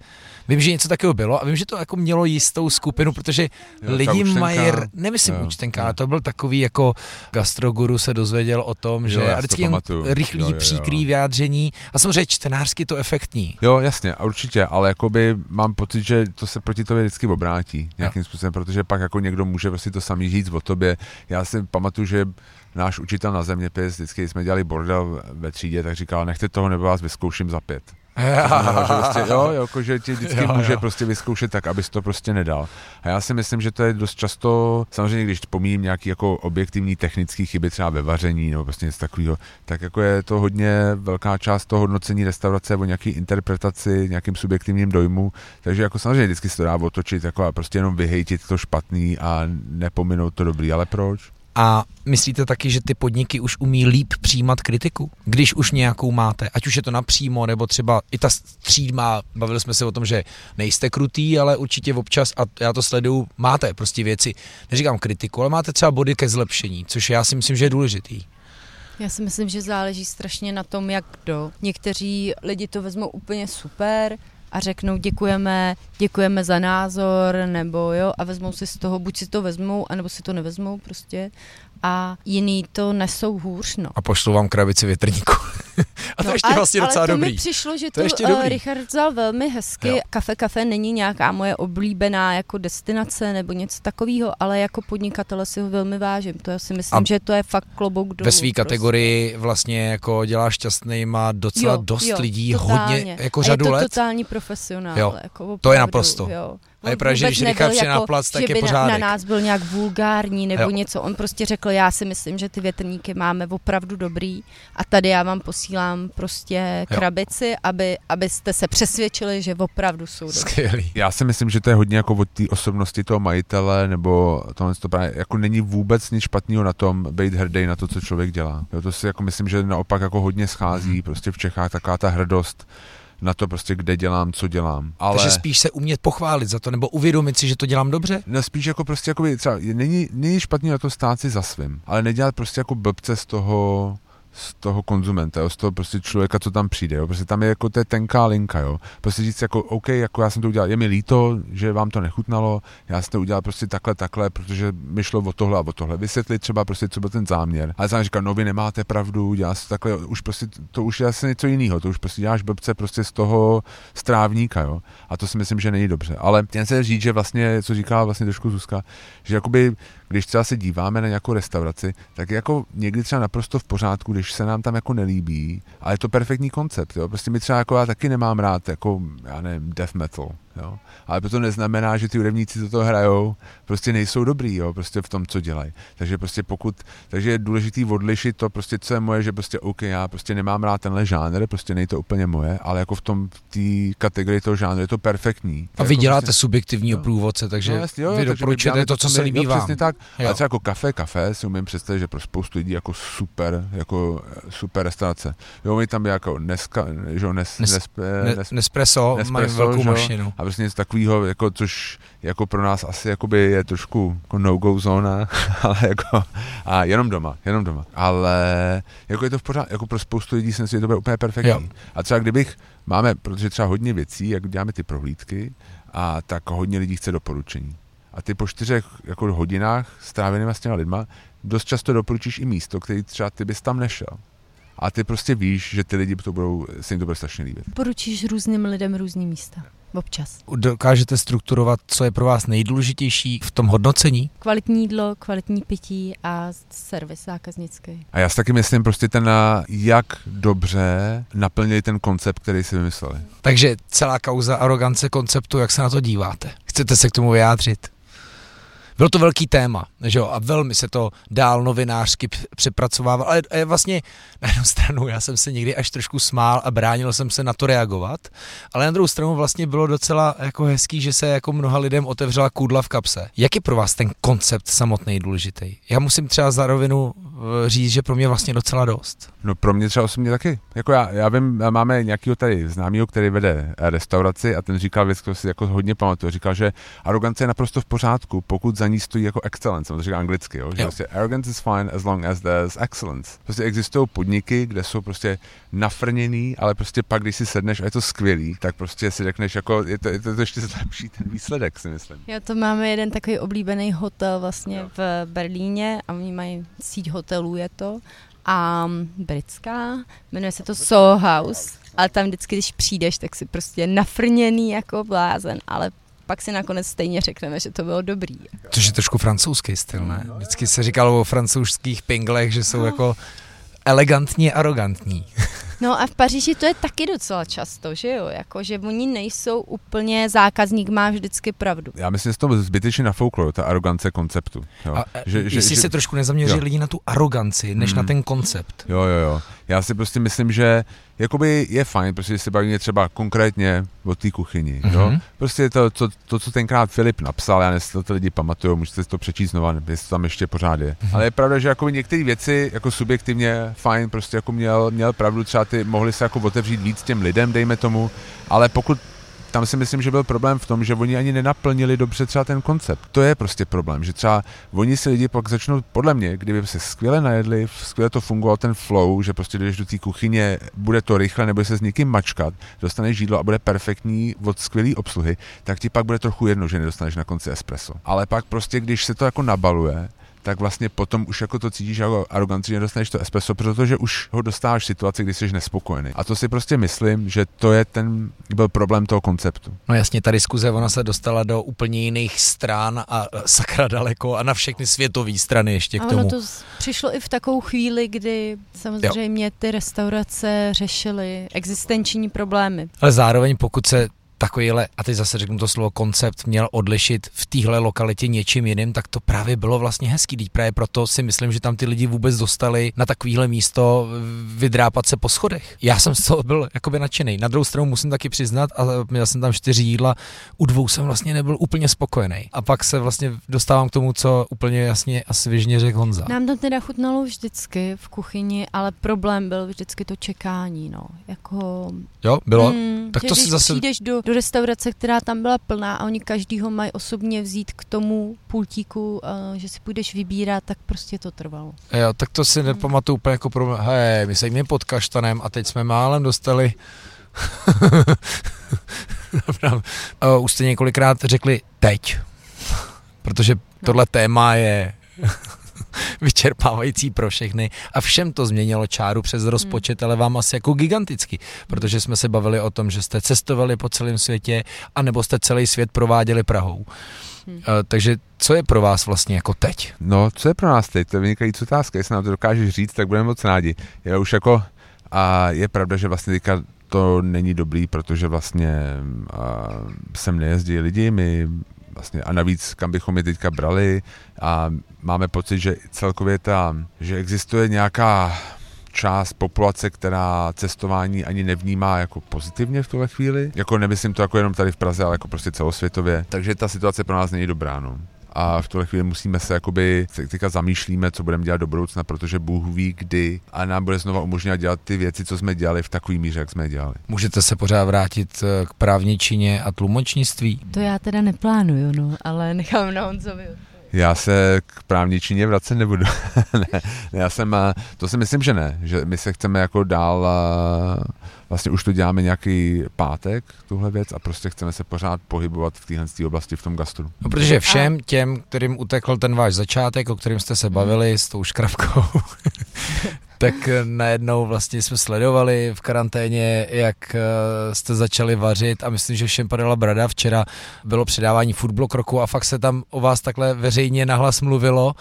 Vím, že něco takového bylo a vím, že to jako mělo jistou skupinu, protože jo, lidi mají, nemyslím jo, účtenka, ale to byl takový jako gastroguru se dozvěděl o tom, jo, že a vždycky rychlý, jo, jo, příkrý vyjádření a samozřejmě čtenářsky to efektní. Jo, jasně, a určitě, ale jakoby mám pocit, že to se proti tobě vždycky obrátí nějakým jo. způsobem, protože pak jako někdo může prostě to samý říct o tobě. Já si pamatuju, že náš učitel na zeměpis, vždycky jsme dělali bordel ve třídě, tak říkal, nechte toho nebo vás vyzkouším za pět Znamená, že prostě, jo, jako, že ti vždycky jo, může jo. prostě vyzkoušet tak, abys to prostě nedal. A já si myslím, že to je dost často, samozřejmě když pomíjím nějaký jako objektivní technický chyby třeba ve vaření nebo prostě něco takového, tak jako je to hodně velká část toho hodnocení restaurace o nějaký interpretaci, nějakým subjektivním dojmu, takže jako samozřejmě vždycky se to dá otočit jako a prostě jenom vyhejtit to špatný a nepominout to dobrý, ale proč? A myslíte taky, že ty podniky už umí líp přijímat kritiku, když už nějakou máte, ať už je to napřímo, nebo třeba i ta střídma, bavili jsme se o tom, že nejste krutý, ale určitě občas, a já to sleduju, máte prostě věci, neříkám kritiku, ale máte třeba body ke zlepšení, což já si myslím, že je důležitý. Já si myslím, že záleží strašně na tom, jak kdo. Někteří lidi to vezmou úplně super, a řeknou děkujeme, děkujeme za názor, nebo jo, a vezmou si z toho, buď si to vezmou, anebo si to nevezmou prostě a jiný to nesou hůř, no. A pošlu vám krabici větrníku. a to no, ještě vlastně docela ale to dobrý. mi přišlo, že to, to ještě uh, Richard vzal velmi hezky. Jo. Kafe Kafe není nějaká moje oblíbená jako destinace nebo něco takového, ale jako podnikatele si ho velmi vážím. To já si myslím, a že to je fakt klobouk dolů. Ve své prostě. kategorii vlastně jako dělá šťastný, má docela jo, dost jo, lidí, totálně. hodně, jako řadu a je to let. totální profesionál. Jo, jako opravdu, to je naprosto. Jo. A je pravda, že když Richard jako, na plac, tak že je by pořádek. Na, na nás byl nějak vulgární nebo jo. něco. On prostě řekl, já si myslím, že ty větrníky máme opravdu dobrý a tady já vám posílám prostě krabici, aby, abyste se přesvědčili, že opravdu jsou dobrý. Skvělý. Já si myslím, že to je hodně jako od té osobnosti toho majitele, nebo tohle to právě, jako není vůbec nic špatného na tom být hrdý na to, co člověk dělá. Jo, to si jako myslím, že naopak jako hodně schází, mhm. prostě v Čechách taková ta hrdost, na to prostě, kde dělám, co dělám. Ale... Takže spíš se umět pochválit za to, nebo uvědomit si, že to dělám dobře? No spíš jako prostě, jako třeba, není, není špatný na to stát si za svým, ale nedělat prostě jako blbce z toho, z toho konzumenta, jo, z toho prostě člověka, co tam přijde, jo, prostě tam je jako je tenká linka, jo, prostě říct jako, OK, jako já jsem to udělal, je mi líto, že vám to nechutnalo, já jsem to udělal prostě takhle, takhle, protože mi šlo o tohle a o tohle, vysvětlit třeba prostě, co byl ten záměr, ale jsem říkal, no vy nemáte pravdu, dělá se takhle, už prostě, to už je asi něco jiného, to už prostě děláš blbce prostě z toho strávníka, jo, a to si myslím, že není dobře, ale chtěl se říct, že vlastně, co říká vlastně trošku Zuzka, že jakoby když třeba se díváme na nějakou restauraci, tak je jako někdy třeba naprosto v pořádku, když se nám tam jako nelíbí, ale je to perfektní koncept, jo. Prostě my třeba jako já taky nemám rád jako, já nevím, death metal, jo. Ale to neznamená, že ty hudebníci, co to hrajou, prostě nejsou dobrý, jo, prostě v tom, co dělají. Takže prostě pokud, takže je důležitý odlišit to prostě, co je moje, že prostě OK, já prostě nemám rád tenhle žánr, prostě není to úplně moje, ale jako v tom, té kategorii toho žánru je to perfektní. A vy jako děláte prostě, subjektivního jo. průvodce, takže no, jasný, jo, vy doporučujete to, co se líbí vám. Přesně tak. Jo. Ale třeba jako kafe, kafe si umím představit, že pro spoustu lidí jako super, jako super restaurace. Jo, my tam jako neska, že nes, nes, nes, nes, Nespresso, nespresso mají velkou mašinu. A prostě něco takového, jako, což jako pro nás asi jakoby je trošku jako no-go zóna, ale jako, a jenom doma, jenom doma. Ale jako je to v pořád, jako pro spoustu lidí si myslím, že to bude úplně perfektní. Jo. A třeba kdybych, máme, protože třeba hodně věcí, jak děláme ty prohlídky, a tak hodně lidí chce doporučení. A ty po čtyřech jako hodinách strávenýma s těma lidma dost často doporučíš i místo, který třeba ty bys tam nešel. A ty prostě víš, že ty lidi to budou, se jim to bude strašně líbit. Poručíš různým lidem různý místa. Občas. Dokážete strukturovat, co je pro vás nejdůležitější v tom hodnocení? Kvalitní jídlo, kvalitní pití a servis zákaznický. A já si taky myslím prostě ten, jak dobře naplnili ten koncept, který si vymysleli. Takže celá kauza arogance konceptu, jak se na to díváte? Chcete se k tomu vyjádřit? Bylo to velký téma, že jo, a velmi se to dál novinářsky přepracovával, ale vlastně na jednu stranu já jsem se někdy až trošku smál a bránil jsem se na to reagovat, ale na druhou stranu vlastně bylo docela jako hezký, že se jako mnoha lidem otevřela kůdla v kapse. Jak je pro vás ten koncept samotný důležitý? Já musím třeba za rovinu eh, říct, že pro mě vlastně docela dost. No pro mě třeba osobně taky. Jako já, já vím, máme nějakého tady známého, který vede restauraci a ten říkal věc, kterou si jako hodně pamatuju. Říkal, že arogance je naprosto v pořádku, pokud za ní stojí jako excellence, to říká anglicky, jo? že jo. prostě arrogance is fine as long as there's excellence. Prostě existují podniky, kde jsou prostě nafrněný, ale prostě pak, když si sedneš a je to skvělý, tak prostě si řekneš, jako je to, je to, je to ještě zlepší ten výsledek, si myslím. Jo, to máme jeden takový oblíbený hotel vlastně jo. v Berlíně a oni mají síť hotelů, je to a britská, jmenuje se to Soho House, ale tam vždycky, když přijdeš, tak si prostě nafrněný jako blázen, ale pak si nakonec stejně řekneme, že to bylo dobrý. Což je trošku francouzský styl, ne? Vždycky se říkalo o francouzských pinglech, že jsou jako elegantní, arrogantní. No a v Paříži to je taky docela často, že jo? Jako, že oni nejsou úplně zákazník, má vždycky pravdu. Já myslím, že to zbytečně nafouklo, ta arogance konceptu. Jo. A, že, že, jestli že, se trošku nezaměří lidi na tu aroganci, než hmm. na ten koncept. Jo, jo, jo. Já si prostě myslím, že jakoby je fajn, protože se bavíme třeba konkrétně o té kuchyni. Mm-hmm. Jo? Mhm. Prostě to, to, to, co tenkrát Filip napsal, já nevím, to lidi pamatují, můžete si to přečíst znova, jestli to tam ještě pořád je. Mm-hmm. Ale je pravda, že jako některé věci jako subjektivně fajn, prostě jako měl, měl pravdu, třeba ty mohli se jako otevřít víc těm lidem, dejme tomu, ale pokud tam si myslím, že byl problém v tom, že oni ani nenaplnili dobře třeba ten koncept. To je prostě problém, že třeba oni si lidi pak začnou, podle mě, kdyby se skvěle najedli, skvěle to fungoval ten flow, že prostě jdeš do té kuchyně, bude to rychle, nebo se s někým mačkat, dostaneš žídlo a bude perfektní od skvělé obsluhy, tak ti pak bude trochu jedno, že nedostaneš na konci espresso. Ale pak prostě, když se to jako nabaluje, tak vlastně potom už jako to cítíš jako aroganci, že dostaneš to espresso, protože už ho dostáváš v situaci, kdy jsi nespokojený. A to si prostě myslím, že to je ten, byl problém toho konceptu. No jasně, ta diskuze, ona se dostala do úplně jiných stran a sakra daleko a na všechny světové strany ještě k tomu. A to přišlo i v takovou chvíli, kdy samozřejmě jo. ty restaurace řešily existenční problémy. Ale zároveň pokud se takovýhle, a teď zase řeknu to slovo koncept, měl odlišit v téhle lokalitě něčím jiným, tak to právě bylo vlastně hezký. Teď právě proto si myslím, že tam ty lidi vůbec dostali na takovýhle místo vydrápat se po schodech. Já jsem z toho byl jakoby nadšený. Na druhou stranu musím taky přiznat, a měl jsem tam čtyři jídla, u dvou jsem vlastně nebyl úplně spokojený. A pak se vlastně dostávám k tomu, co úplně jasně a svěžně řekl Honza. Nám to teda chutnalo vždycky v kuchyni, ale problém byl vždycky to čekání, no. Jako... Jo, bylo? Mm, tak to si zase... přijdeš do, do restaurace, která tam byla plná a oni každý ho mají osobně vzít k tomu pultíku, uh, že si půjdeš vybírat, tak prostě to trvalo. Jo, tak to si nepamatuju úplně jako problém. Hej, my jsme pod kaštanem a teď jsme málem dostali uh, už jste několikrát řekli teď, protože no. tohle téma je vyčerpávající pro všechny a všem to změnilo čáru přes rozpočet, hmm. ale vám asi jako giganticky, protože jsme se bavili o tom, že jste cestovali po celém světě a nebo jste celý svět prováděli Prahou. Hmm. Uh, takže co je pro vás vlastně jako teď? No, co je pro nás teď? To je vynikající otázka. Jestli nám to dokážeš říct, tak budeme moc rádi. Já už jako, a je pravda, že vlastně teďka to není dobrý, protože vlastně uh, sem nejezdí lidi, my vlastně a navíc, kam bychom je teďka brali a máme pocit, že celkově ta, že existuje nějaká část populace, která cestování ani nevnímá jako pozitivně v tuhle chvíli. Jako nemyslím to jako jenom tady v Praze, ale jako prostě celosvětově. Takže ta situace pro nás není dobrá. No a v tuhle chvíli musíme se jakoby, se teďka zamýšlíme, co budeme dělat do budoucna, protože Bůh ví kdy a nám bude znova umožňovat dělat ty věci, co jsme dělali v takový míře, jak jsme dělali. Můžete se pořád vrátit eh, k právničině a tlumočnictví? To já teda neplánuju, no, ale nechám na Honzovi já se k právničině vracet nebudu. ne, já jsem, eh, to si myslím, že ne, že my se chceme jako dál eh, vlastně už to děláme nějaký pátek, tuhle věc, a prostě chceme se pořád pohybovat v téhle oblasti, v tom gastru. No, protože všem těm, kterým utekl ten váš začátek, o kterým jste se bavili s tou škravkou, tak najednou vlastně jsme sledovali v karanténě, jak eh, jste začali vařit a myslím, že všem padala brada. Včera bylo předávání foodblock roku a fakt se tam o vás takhle veřejně nahlas mluvilo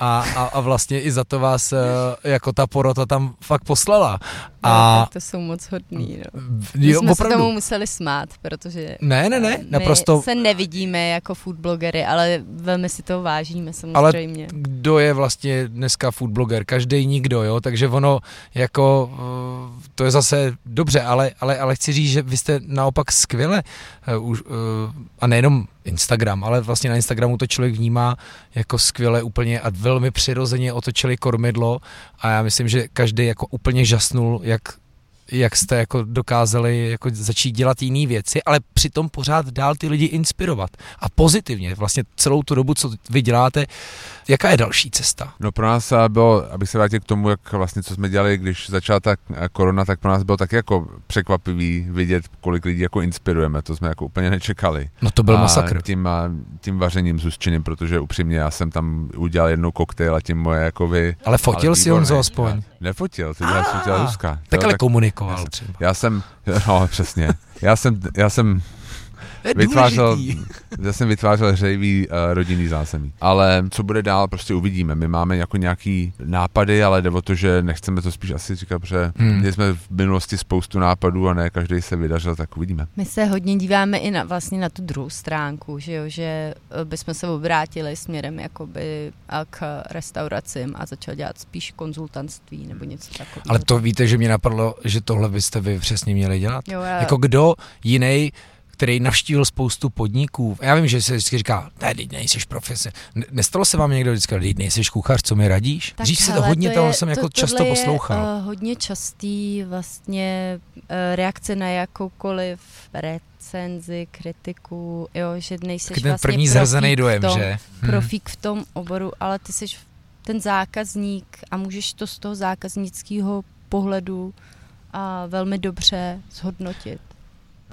a, a, a vlastně i za to vás eh, jako ta porota tam fakt poslala. A no, to jsou moc hodný. No. My jo, jsme opravdu. se tomu museli smát, protože ne, ne, ne, naprosto... se nevidíme jako foodblogery, ale velmi si to vážíme samozřejmě. Ale kdo je vlastně dneska foodbloger? Každý nikdo, jo, takže ono jako eh, to je zase dobře, ale, ale, ale chci říct, že vy jste naopak skvěle uh, a nejenom Instagram, ale vlastně na Instagramu to člověk vnímá jako skvěle úplně a velmi přirozeně otočili kormidlo a já myslím, že každý jako úplně žasnul, jak jak jste jako dokázali jako začít dělat jiné věci, ale přitom pořád dál ty lidi inspirovat. A pozitivně, vlastně celou tu dobu, co vy děláte, jaká je další cesta? No pro nás bylo, abych se vrátil k tomu, jak vlastně, co jsme dělali, když začala ta korona, tak pro nás bylo tak jako překvapivý vidět, kolik lidí jako inspirujeme, to jsme jako úplně nečekali. No to byl a masakr. Tím, tím vařením zůstčeným, protože upřímně já jsem tam udělal jednou koktejl a tím moje jako vy... Ale fotil ale si on aspoň? Nefotil, ty děláš fotil Ruska. Tak ale komunikoval třeba. Já jsem, no přesně, já jsem, já jsem vytvářel, já jsem vytvářel hřejivý uh, rodinný zázemí. Ale co bude dál, prostě uvidíme. My máme jako nějaký nápady, ale jde o to, že nechceme to spíš asi říkat, protože Hmm. měli jsme v minulosti spoustu nápadů a ne každý se vydařil, tak uvidíme. My se hodně díváme i na, vlastně na tu druhou stránku, že, jo, že eh, bychom se obrátili směrem jakoby k restauracím a začali dělat spíš konzultantství nebo něco takového. Ale to víte, že mě napadlo, že tohle byste vy přesně měli dělat. jo, já, Jako kdo jiný, který navštívil spoustu podniků. Já vím, že se vždycky říká, ne, teď nejsiš profese. Nestalo se vám někdo vždycky, teď nejsiš kuchař, co mi radíš? Tak Dřív se to hodně, to, je- jsem jako to- často tohle je, poslouchal. uh, hodně častý vlastně uh, reakce na jakoukoliv recenzi, kritiku, jo, že nejseš Taky ten vlastně první profík zhrzený v dojem, tom, že? Hm. profík v tom oboru, ale ty jsi ten zákazník a můžeš to z toho zákaznického pohledu a velmi dobře zhodnotit.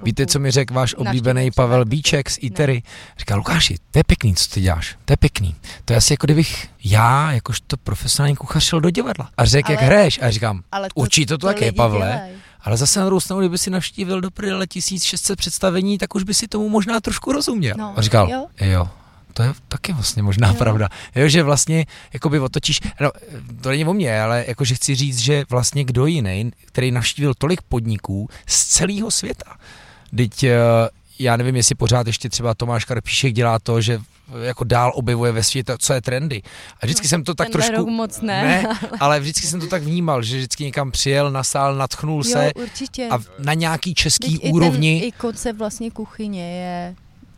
Víte, co mi řekl váš oblíbený Pavel. Bíček z ITERy? Říká, Lukáši, to je pěkný, co ty děláš, to je pěkný. To je asi jako kdybych já, jakožto profesionální kuchař, šel do divadla a řekl, jak hraješ. A říkám, Ale Určitě to tak je, Pavle. dělají. ale zase na druhou stranu, kdyby si navštívil do prdele 1600 představení, tak už by si tomu možná trošku rozuměl. No, a říkal, jo. jo. To je taky vlastně možná Jo. pravda. Jo, že vlastně jakoby otočíš, no, to není o mě, ale jakože chci říct, že vlastně kdo jiný, který navštívil tolik podniků z celého světa. Teď eh, já nevím, jestli pořád ještě třeba Tomáš Karpíšek dělá to, že jako dál objevuje ve světě, co je trendy. A vždycky jsem to tak Tenhle trošku... moc ne. ne, ale vždycky jsem to tak vnímal, že vždycky někam přijel, nasál, natchnul se Jo, určitě. a na nějaký český Vždyť úrovni, I, ten, I koncept vlastně kuchyně je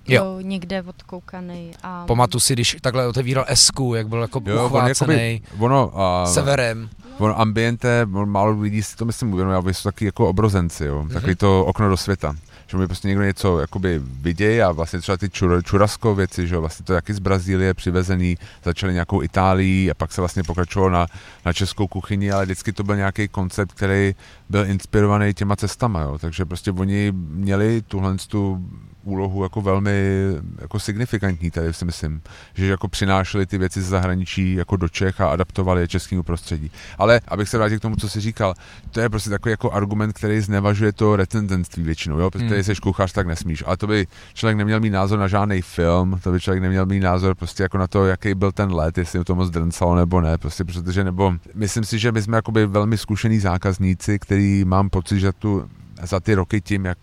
Jo. jo. někde odkoukaný. A pamatuju si, když takhle otevíral Esku, jak byl jako Jo, on uchvácený jakoby, ono, uh, severem. ono ambiente, on málo lidí si to myslím uvědomuje, ale jsou taky jako obrozenci, jo, Mhm. takový to okno do světa. Že mi prostě někdo něco jakoby vidějí a vlastně třeba ty čur, čurasko věci, že vlastně to taky z Brazílie přivezený, začali nějakou Itálií a pak se vlastně pokračovalo na, na českou kuchyni, ale vždycky to byl nějaký koncept, který byl inspirovaný těma cestama, jo, takže prostě oni měli tuhle tu úlohu jako velmi jako signifikantní tady si myslím, že jako přinášeli ty věci z zahraničí jako do Čech a adaptovali je českému prostředí. Ale abych se vrátil k tomu, co jsi říkal, to je prostě takový jako argument, který znevažuje to recenzentství většinou, jo, protože Hmm. jsi kuchař, tak nesmíš. Ale to by člověk neměl mít názor na žádný film, to by člověk neměl mít názor prostě jako na to, jaký byl ten let, jestli to moc drncalo nebo ne, prostě protože nebo myslím si, že my jsme jakoby velmi zkušený zákazníci, který mám pocit, že tu za ty roky tím, jak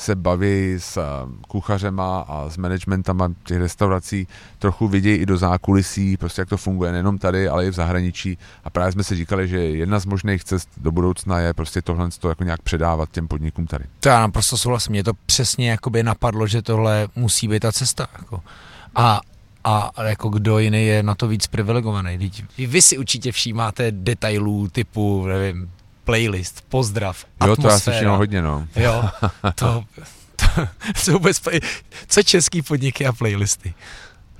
se baví s eh, kuchařema a s managementama těch restaurací, trochu vidějí i do zákulisí, prostě jak to funguje nejenom tady, ale i v zahraničí. A právě jsme si říkali, že jedna z možných cest do budoucna je prostě tohle to jako nějak předávat těm podnikům tady. To já naprosto souhlasím, mě to přesně jakoby napadlo, že tohle musí být ta cesta. Jako. A a jako kdo jiný je na to víc privilegovaný. Vy si určitě všímáte detailů typu, nevím, playlist, pozdrav, Jo, to já atmosféra. všimnu hodně, no. Jo, to, to, to vůbec, co český podniky a playlisty.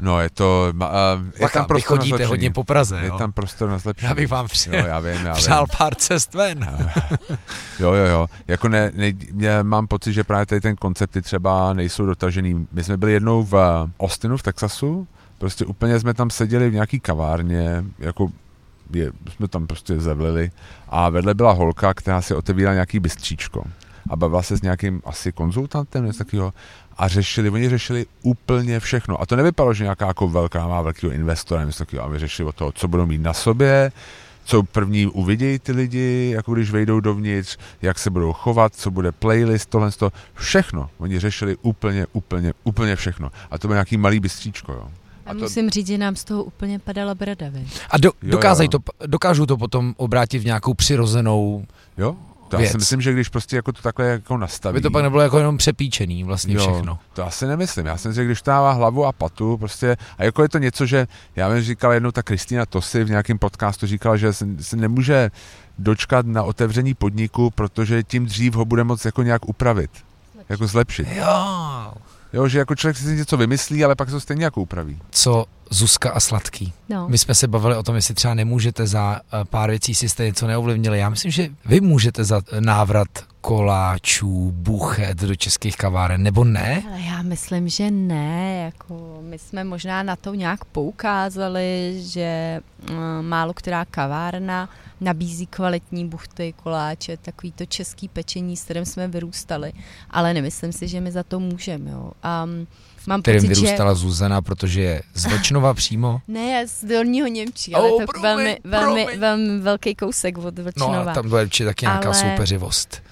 No, je to, uh, je tam prostor na chodíte zlepšení. hodně po Praze, Je jo? tam prostor na zlepšení. Já bych vám Jo, přijel, já vím, já přál vím. pár cest ven. Jo, jo, jo. Jako ne, ne, já mám pocit, že právě tady ten koncepty třeba nejsou dotažený. My jsme byli jednou v eh, Austinu v Texasu, prostě úplně jsme tam seděli v nějaký kavárně, jako je, jsme tam prostě zevlili a vedle byla holka, která si otevírala nějaký bystříčko a bavila se s nějakým asi konzultantem, něco takového a řešili, oni řešili úplně všechno. A to nevypadalo, že nějaká jako velká má velkého investora, něco takového, a my řešili o to, co budou mít na sobě, co první uvidějí ty lidi, jako když vejdou dovnitř, jak se budou chovat, co bude playlist, tohle, to, všechno. Oni řešili úplně, úplně, úplně všechno. A to byl nějaký malý bystříčko, jo. A to- musím říct, že nám z toho úplně padala brada, vy. A do, Jo, dokázají jo. to, dokážou to potom obrátit v nějakou přirozenou, Jo? To já Věc. si myslím, že když prostě jako to takhle jako nastaví. aby to pak nebylo jako jenom přepíčený vlastně Jo, všechno. To asi nemyslím. Já jsem si, když to dává hlavu a patu, prostě, a jako je to něco, že já vím, říkala jednou ta Kristýna Tosy v nějakém podcastu, říkala, že se, se nemůže dočkat na otevření podniku, protože tím dřív ho bude moc jako nějak upravit, jako zlepšit. Jo. Jo, že jako člověk si něco vymyslí, ale pak se to stejně jako upraví. Co Zuzka a Sladký. No. My jsme se bavili o tom, jestli třeba nemůžete za eh, pár věcí, si jste něco neovlivnili. Já myslím, že vy můžete za návrat koláčů, buchet do českých kaváren, nebo ne? Ale já myslím, že ne. Jako my jsme možná na to nějak poukázali, že uh, málo která kavárna nabízí kvalitní buchty, koláče, takový to český pečení, s kterým jsme vyrůstali. Ale nemyslím si, že my za to můžeme. Jo. Um, mám kterým pocit, vyrůstala že... Zuzana, protože je z Vlčnova přímo? Ne, z Dolního Němčí, ale oh, to promiň, velmi, velmi, velmi velmi kousek od Vlčnova. No, tam bude určitě taky nějaká ale... soupeřivost.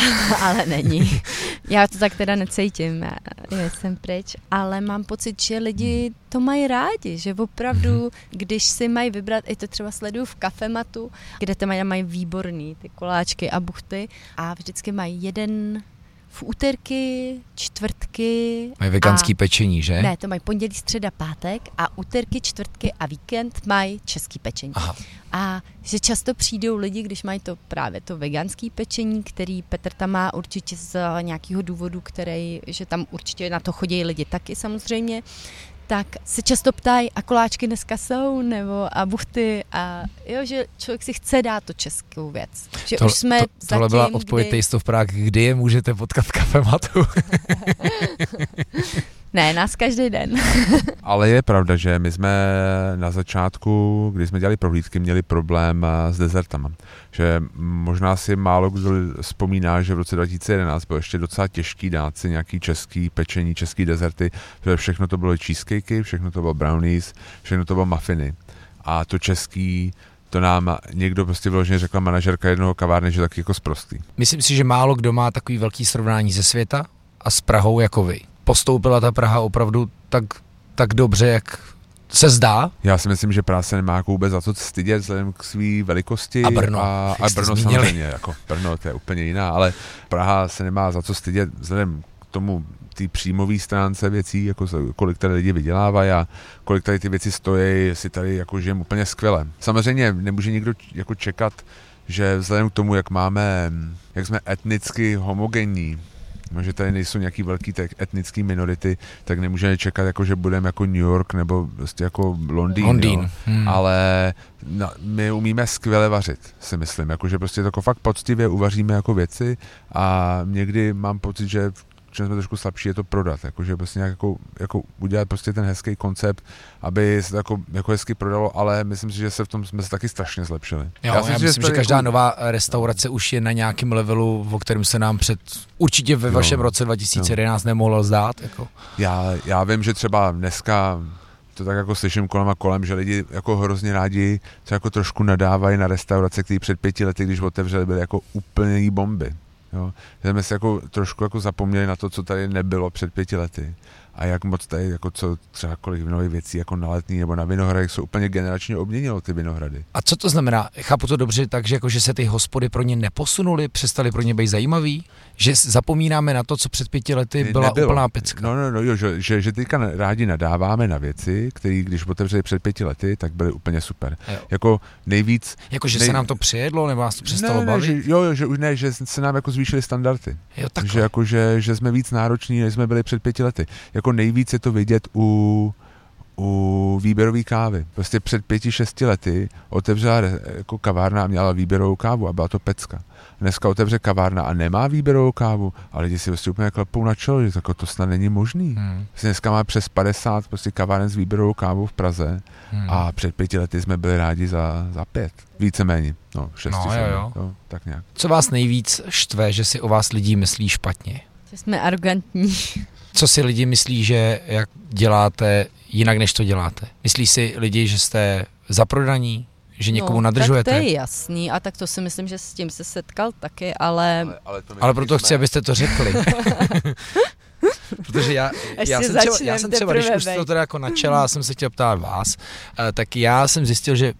ale není. Já to tak teda necítím, já jsem pryč, ale mám pocit, že lidi to mají rádi, že opravdu, mhm. když si mají vybrat, i to třeba sleduju v kafematu, kde to mají, mají výborný ty koláčky a buchty a vždycky mají jeden v úterky, čtvrtky. Mají veganský a, pečení, že? Ne, to mají pondělí, středa, pátek a úterky, čtvrtky a víkend mají český pečení. Aha. A že často přijdou lidi, když mají to právě to veganský pečení, který Petr tam má určitě z nějakého důvodu, který, že tam určitě na to chodí lidi taky samozřejmě, tak se často ptají, a koláčky dneska jsou, nebo a buchty, a jo, že člověk si chce dát to českou věc. Že to, už jsme to, tohle byla odpověď kdy... v Prague, kdy je můžete potkat kafematu. Ne, nás každý den. Ale je pravda, že my jsme na začátku, když jsme dělali prohlídky, měli problém eh, s dezertama. Že možná si málo kdo vzpomíná, že v roce 2011 bylo ještě docela těžký dát si nějaký český pečení, český dezerty, protože všechno to bylo cheesecakey, všechno to bylo brownies, všechno to bylo muffiny. A to český to nám někdo prostě vyloženě řekla manažerka jednoho kavárny, že tak jako zprostý. Myslím si, že málo kdo má takový velký srovnání ze světa a s Prahou jako vy postoupila ta Praha opravdu tak, tak dobře, jak se zdá? Já si myslím, že Praha se nemá jako vůbec za to stydět vzhledem k své velikosti. A Brno. A, a Brno zmínili. samozřejmě, jako Brno to je úplně jiná, ale Praha se nemá za co stydět vzhledem k tomu té příjmové stránce věcí, jako kolik tady lidi vydělávají a kolik tady ty věci stojí, si tady jako žijeme úplně skvěle. Samozřejmě nemůže nikdo jako čekat, že vzhledem k tomu, jak máme, jak jsme etnicky homogenní, že tady nejsou nějaký velký tak etnický minority, tak nemůžeme čekat, jako, že budeme jako New York nebo prostě jako Londýn. Londýn. Hmm. Ale no, my umíme skvěle vařit, si myslím. Jako, že prostě jako fakt poctivě uvaříme jako věci a někdy mám pocit, že čem jsme trošku slabší, je to prodat, jakože prostě nějak jako, jako udělat prostě ten hezký koncept, aby se to jako, jako hezky prodalo, ale myslím si, že se v tom jsme se taky strašně zlepšili. Jo, já, já myslím, že, že každá jako... nová restaurace už je na nějakém levelu, o kterém se nám před určitě ve vašem jo, roce 2011 jo. nemohlo zdát. Jako. Já, já vím, že třeba dneska to tak jako slyším kolem a kolem, že lidi jako hrozně rádi se jako trošku nadávají na restaurace, které před pěti lety, když otevřeli, byly jako úplně bomby. Jo. Jsme si jako trošku jako zapomněli na to, co tady nebylo před pěti lety a jak moc tady, jako co třeba kolik vinových věcí jako na letní nebo na vinohradech jsou úplně generačně obměnilo ty vinohrady. A co to znamená? Chápu to dobře tak, že, jako, že se ty hospody pro ně neposunuly, přestali pro ně být zajímavý? Že zapomínáme na to, co před pěti lety byla Nebylo. úplná pecka? No, no, no, jo, že, že, že teďka rádi nadáváme na věci, které když otevřeli před pěti lety, tak byly úplně super. Jo. Jako nejvíc... Jako, že nej... se nám to přijedlo, nebo nás to přestalo ne, bavit? Ne, že, jo, jo, že už ne, že se nám jako zvýšily standardy. Jo, že, jako, že, že jsme víc nároční, než jsme byli před pěti lety. Jako nejvíc je to vidět u u výběrové kávy. Prostě před pěti, šesti lety otevřela jako kavárna a měla výběrovou kávu a byla to pecka. Dneska otevře kavárna a nemá výběrovou kávu a lidi si prostě úplně klepou na čelo, že to snad není možný. Hmm. Prostě dneska má přes 50 prostě kaváren s výběrovou kávou v Praze hmm. a před pěti lety jsme byli rádi za, za pět. Víceméně. No, šesti, no, jo, jo. Jo, tak nějak. Co vás nejvíc štve, že si o vás lidi myslí špatně? Že jsme arrogantní. Co si lidi myslí, že jak děláte jinak, než to děláte? Myslí si lidi, že jste zaprodaní, že někomu no, nadržujete? Tak to je jasný a tak to si myslím, že s tím se setkal taky, ale... Ale, ale, to ale proto jsme... chci, abyste to řekli. Protože já, já, jsem třeba, já jsem třeba, když už to teda jako načela, jsem se chtěl ptát vás, eh, tak já jsem zjistil, že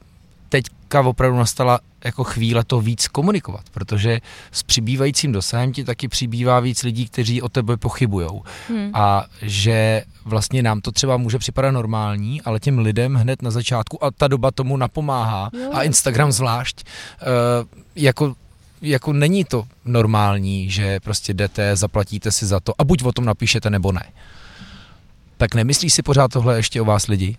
teďka opravdu nastala jako chvíle to víc komunikovat, protože s přibývajícím dosahem ti taky přibývá víc lidí, kteří o tebe pochybujou. Hmm. A že vlastně nám to třeba může připadat normální, ale těm lidem hned na začátku, a ta doba tomu napomáhá, jo. a Instagram zvlášť, uh, jako jako není to normální, že prostě jdete, zaplatíte si za to a buď o tom napíšete nebo ne. Tak nemyslí si pořád tohle ještě o vás lidi?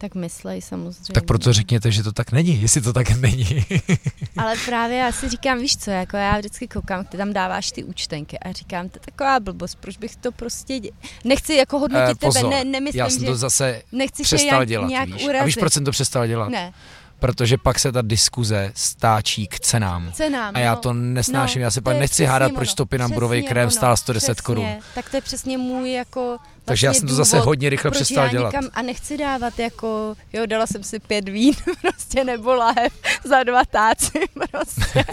Tak myslej samozřejmě. Tak proto řekněte, že to tak není, jestli to tak není. Ale právě já si říkám, víš co, jako já vždycky koukám, ty tam dáváš ty účtenky a říkám, to je taková blbost, proč bych to prostě, dě... nechci jako hodnotit Eh, pozor, tebe, ne, nemyslím, Já jsem že to zase nechci přestal dělat, nějak víš. urazit. A víš, proč jsem to přestal dělat? Ne, Protože pak se ta diskuze stáčí k cenám. cenám. A já no. to nesnáším, No, já se to pak nechci hádat, proč topinamburový Přesně krém stál 110 přesně. korun. Tak to je přesně můj jako Takže já vlastně jsem to zase hodně rychle proč přestal já dělat. Nikam, a nechci dávat jako, jo, dala jsem si pět vín, prostě nebo lahev za dva táci, prostě,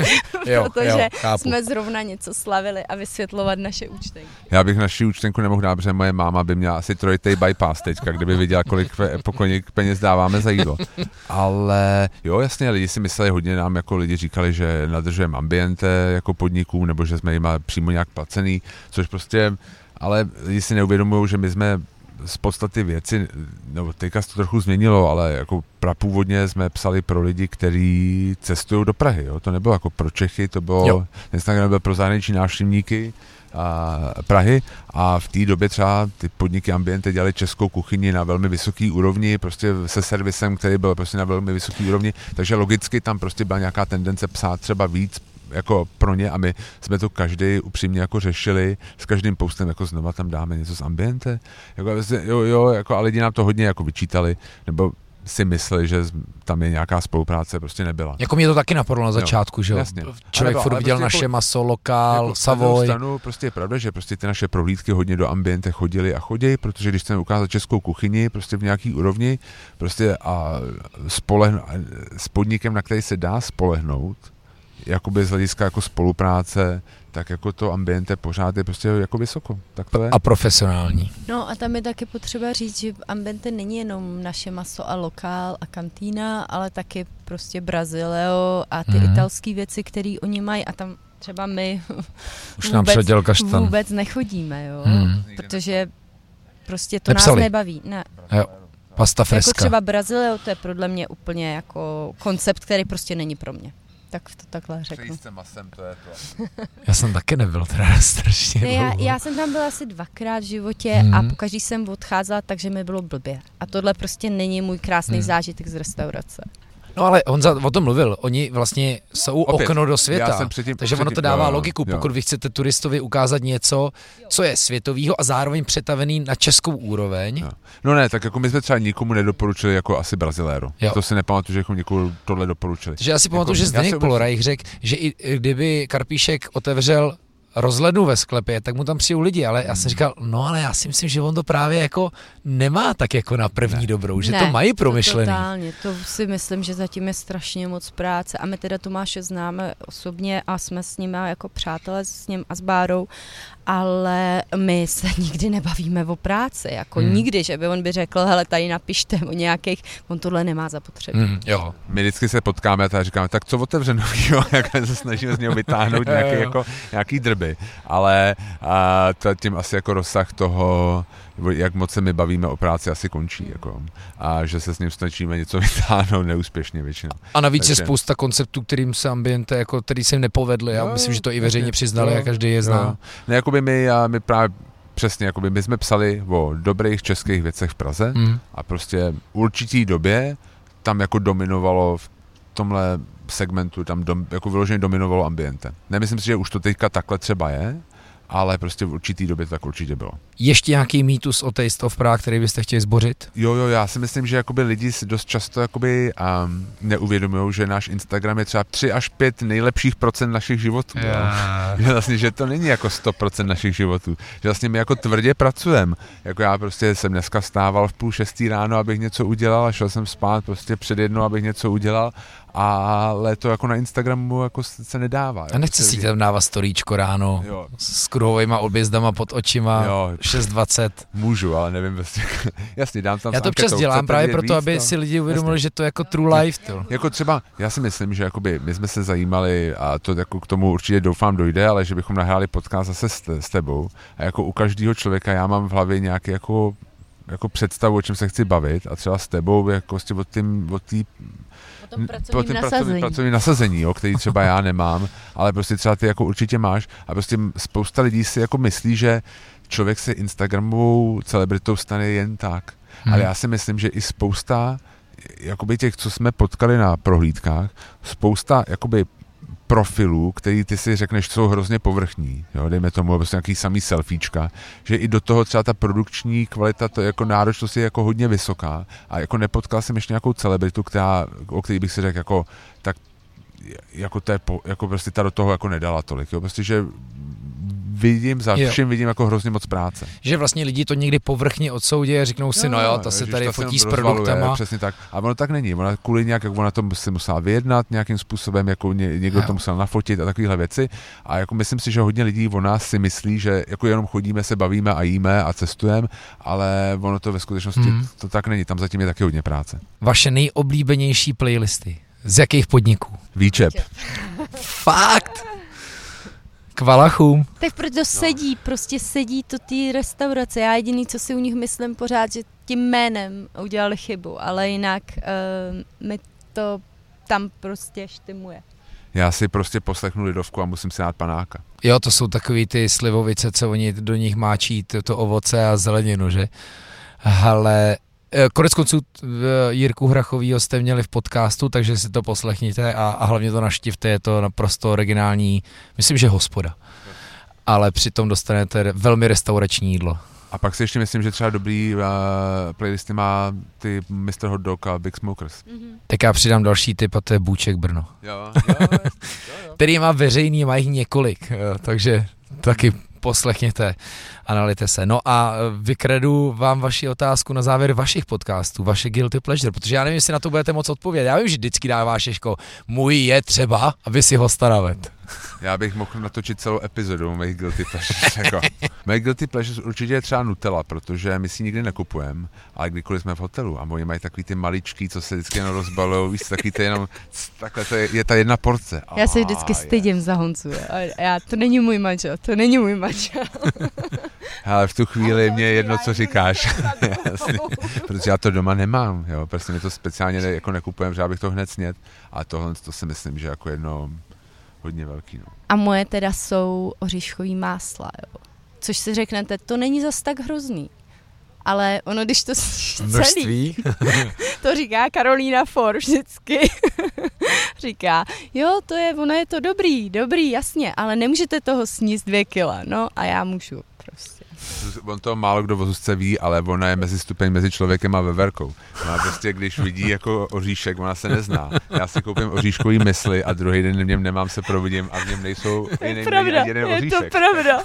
Jo, protože jo, chápu. jsme zrovna něco slavili a vysvětlovat naše účtenky. Já bych naši účtenku nemohl dát, protože moje máma by měla asi trojitý bypass teďka, kdyby viděla, kolik, pe- po kolik peněz dáváme za jídlo. Ale jo, jasně, lidi si mysleli, hodně nám jako lidi říkali, že nadržujeme ambiente jako podnikům, nebo že jsme jim přímo nějak placený, což prostě, ale lidi si neuvědomují, že my jsme z podstaty věci, nebo teďka se to trochu změnilo, ale jako prapůvodně jsme psali pro lidi, kteří cestují do Prahy. Jo? To nebylo jako pro Čechy, to bylo, Jo. Instagram byl pro zahraniční návštěvníky a Prahy a v té době třeba ty podniky Ambiente dělali českou kuchyni na velmi vysoký úrovni, prostě se servisem, který byl prostě na velmi vysoký úrovni, takže logicky tam prostě byla nějaká tendence psát třeba víc jako pro ně a my jsme to každý upřímně jako řešili s každým postem, jako znova tam dáme něco z ambiente, jako, jo, jo, jako a lidi nám to hodně jako vyčítali, nebo si mysleli, že tam je nějaká spolupráce, prostě nebyla. Jako mě to taky napadlo na začátku, že jo. jasně. Člověk Ale furt ale viděl prostě naše jako- maso, lokál, Jako Savoy. stranu prostě je pravda, že prostě ty naše prohlídky hodně do ambiente chodily a chodí, protože když chceme ukázat českou kuchyni prostě v nějaký úrovni prostě a spolehn, a s podnikem, na který se dá spolehnout, jakoby z hlediska jako spolupráce, tak jako to ambiente pořád je prostě jako vysoko. Tak to je. A profesionální. No a tam je taky potřeba říct, že Ambente není jenom naše maso a lokál a kantýna, ale taky prostě Brazileo a ty Mhm. mm. italské věci, které oni mají a tam třeba my Už nám Vůbec- kaštan. vůbec nechodíme, jo, Hmm. protože prostě to Nepsali. nás nebaví. Ne. Pasta Jako freska. třeba Brazileo, to je podle mě úplně jako koncept, který prostě není pro mě. Tak to takhle řeknu. masem, to je to. Já jsem taky nebyl teda strašně Ne, já, já jsem tam byla asi dvakrát v životě hmm. a Mhm. pokaždý jsem odcházela, takže mi bylo blbě. A tohle prostě není můj krásný hmm. zážitek z restaurace. No ale Honza o tom mluvil, oni vlastně jsou Opět, okno do Já světa. jsem předtím, Takže ono předtím, to dává jo, logiku, jo. pokud vy chcete turistovi ukázat něco, co je světovýho a zároveň přetavený na českou úroveň. Jo. No ne, tak jako my jsme třeba nikomu nedoporučili jako asi Braziléru. Jo. To si nepamatuju, že jako někomu tohle doporučili. Takže já si pamatuju, Jako, že já Zdeněk Polorajch řekl, že i kdyby Karpíšek otevřel rozhlednu ve sklepě, tak mu tam přijou lidi, ale já jsem říkal, no ale já si myslím, že on to právě jako nemá tak jako na první Ne. dobrou, že ne, to mají promyšlený. To totálně, to si myslím, že zatím je strašně moc práce a my teda Tomáše známe osobně a jsme s ním jako přátelé s ním a s Bárou, ale my se nikdy nebavíme o práci, jako Hmm. hmm. nikdy, že by on by řekl, hele, tady napište o nějakých, on tohle nemá zapotřebí. Mm, jo. My vždycky se potkáme a tak říkáme, tak co otevřeno, jo, jak se snažíme z něho vytáhnout nějaký, jako, nějaký drby. Ale a to, tím asi jako rozsah toho, jak moc se my bavíme o práci, asi končí. Jako. A že se s ním snažíme něco vytáhnout neúspěšně většinou. A navíc je Takže- spousta konceptů, kterým se ambiente, jako, který se jim nepovedly. Já myslím, že to i veřejně přiznali Jo, a každý je Jo. zná. Ne, jakoby my, a my právě přesně, jakoby my jsme psali o dobrých českých věcech v Praze, Mm. a prostě v určitý době tam jako dominovalo v tomhle segmentu, tam dom, jako vyloženě dominovalo ambiente. Nemyslím si, že už to teďka takhle třeba je, ale prostě v určitý době to tak určitě bylo. Ještě nějaký mýtus o Taste of Prague, který byste chtěli zbořit? Jo, jo, já si myslím, že jakoby lidi si dost často jakoby um, neuvědomují, že náš Instagram je třeba 3 až 5 nejlepších procent našich životů. Jo. Že vlastně, že to není jako 100% našich životů. Že vlastně my jako tvrdě pracujeme. Jako já prostě jsem dneska stával v půl šestý ráno, abych něco udělal a šel jsem spát prostě před jednou, abych něco udělal, ale to jako na Instagramu jako se nedává. A nechce si tam dávat storíčko ráno Jo, s kruhovými objezdama pod očima, jo, 6.20. můžu, ale nevím prostě. Jasně, dám tam Já s to občas anketou, dělám právě proto, víc, aby no? si lidi uvědomili, že to je jako true life. To. Jako třeba, já si myslím, že jakoby my jsme se zajímali, a to jako k tomu určitě doufám dojde, ale že bychom nahráli podcast zase s, s tebou. A jako u každého člověka já mám v hlavě nějaký jako, jako představu, o čem se chci bavit a třeba s tebou jako prostě o tím, o tý, Tom po pracovním tím nasazení. pracovním, pracovním nasazení, jo, který třeba já nemám, ale prostě třeba ty jako určitě máš a prostě spousta lidí si jako myslí, že člověk se Instagramovou celebritou stane jen tak. Hmm. Ale já si myslím, že i spousta jakoby těch, co jsme potkali na prohlídkách, spousta jakoby profilů, který ty si řekneš, jsou hrozně povrchní, jo, dejme tomu prostě nějaký samý selfiečka, že i do toho třeba ta produkční kvalita, to jako náročnost je jako hodně vysoká a jako nepotkal jsem ještě nějakou celebritu, která, o který bych si řekl jako, tak jako, po, jako prostě ta do toho jako nedala tolik, jo, prostě, že vidím, za všem jo. vidím jako hrozně moc práce. Že vlastně lidi to někdy povrchně odsoudí a řeknou si, no, no jo, to se tady fotí s produktama. Přesně tak. A ono tak není. Ona kvůli nějak, jak ona to si musela vyjednat nějakým způsobem, jako ně, někdo jo. to musel nafotit a takovéhle věci. A jako myslím si, že hodně lidí o nás si myslí, že jako jenom chodíme, se bavíme a jíme a cestujeme, ale ono to ve skutečnosti hmm. to tak není. Tam zatím je taky hodně práce. Vaše nejoblíbenější playlisty. Z jakých podniků? Výčep. Fakt? K valachům. Tak proto no. sedí, prostě sedí to ty restaurace. Já jediný, co si u nich myslím pořád, že tím jménem udělali chybu, ale jinak uh, mi to tam prostě štimuje. Já si prostě poslechnu lidovku a musím si dát panáka. Jo, to jsou takový ty slivovice, co oni do nich máčí, to, to ovoce a zeleninu, že? Ale konec konců eh, Jirku Hrachovýho jste měli v podcastu, takže si to poslechněte a, a hlavně to naštivte, je to naprosto originální, myslím, že hospoda. Ale přitom dostanete velmi restaurační jídlo. A pak si ještě myslím, že třeba dobrý uh, playlisty má ty Mr. Hot Dog a Big Smokers. Mm-hmm. Tak já přidám další typ a to je Bůček Brno. Jo, jo, jo, jo. Který má veřejný, má jich několik, jo, takže taky poslechněte a nalijte se. No a vykredu vám vaši otázku na závěr vašich podcastů, vaše guilty pleasure, protože já nevím, jestli na to budete moc odpovědět. Já vím, že vždycky dáváš Ješko, můj je třeba, aby si ho staravet. Já bych mohl natočit celou epizodu mých guilty pleasures. jako. Mé guilty pleasures určitě je třeba Nutella, protože my si nikdy nekupujeme, ale kdykoliv jsme v hotelu a oni mají takový ty maličký, co se vždycky jenom rozbalují, víš, taky ty jenom, takhle to je, je ta jedna porce. Já se vždycky stydím za Honcu. Já, to není můj manžel, to není můj manžel. Ale v tu chvíli mě jedno, co říkáš. protože já to doma nemám, jo, prostě mi to speciálně ne, jako nekupujem, že abych to hned snět. A tohle to si myslím, že jako jedno hodně velký. No. A moje teda jsou oříškový másla, jo. Což si řeknete, to není zas tak hrozný. Ale ono, když to celý, to říká Karolína For vždycky. říká, jo, to je, ono je to dobrý, dobrý, jasně, ale nemůžete toho sníst dvě kila, no a já můžu on to málo kdo vozusce ví, ale ona je mezi stupeň mezi člověkem a veverkou. Ona prostě, když vidí jako oříšek, ona se nezná. Já si koupím oříškový mysli a druhý den v něm nemám se providím a v něm nejsou jiný, je pravda, jeden je oříšek. to pravda.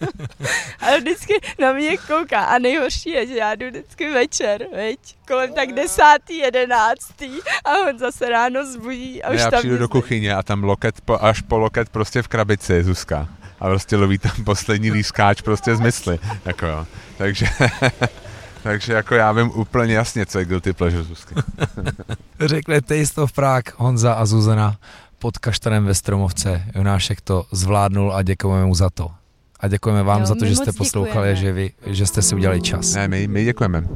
ale vždycky na mě kouká a nejhorší je, že já jdu vždycky večer, veď, kolem tak desátý, jedenáctý a on zase ráno zbudí a už já tam přijdu do kuchyně a tam loket po, až po loket prostě v krabici, Zuzka a prostě loví tam poslední lískáč prostě z mysli. Jako jo. Takže, takže jako já vím úplně jasně, co je guilty pleasure Zuzky. Řekne Taste of Prague, Honza a Zuzana pod kaštanem ve Stromovce. Jonášek to zvládnul a děkujeme mu za to. A děkujeme vám jo, za to, že jste poslouchali, že, vy, že jste si udělali čas. Ne, my, my děkujeme.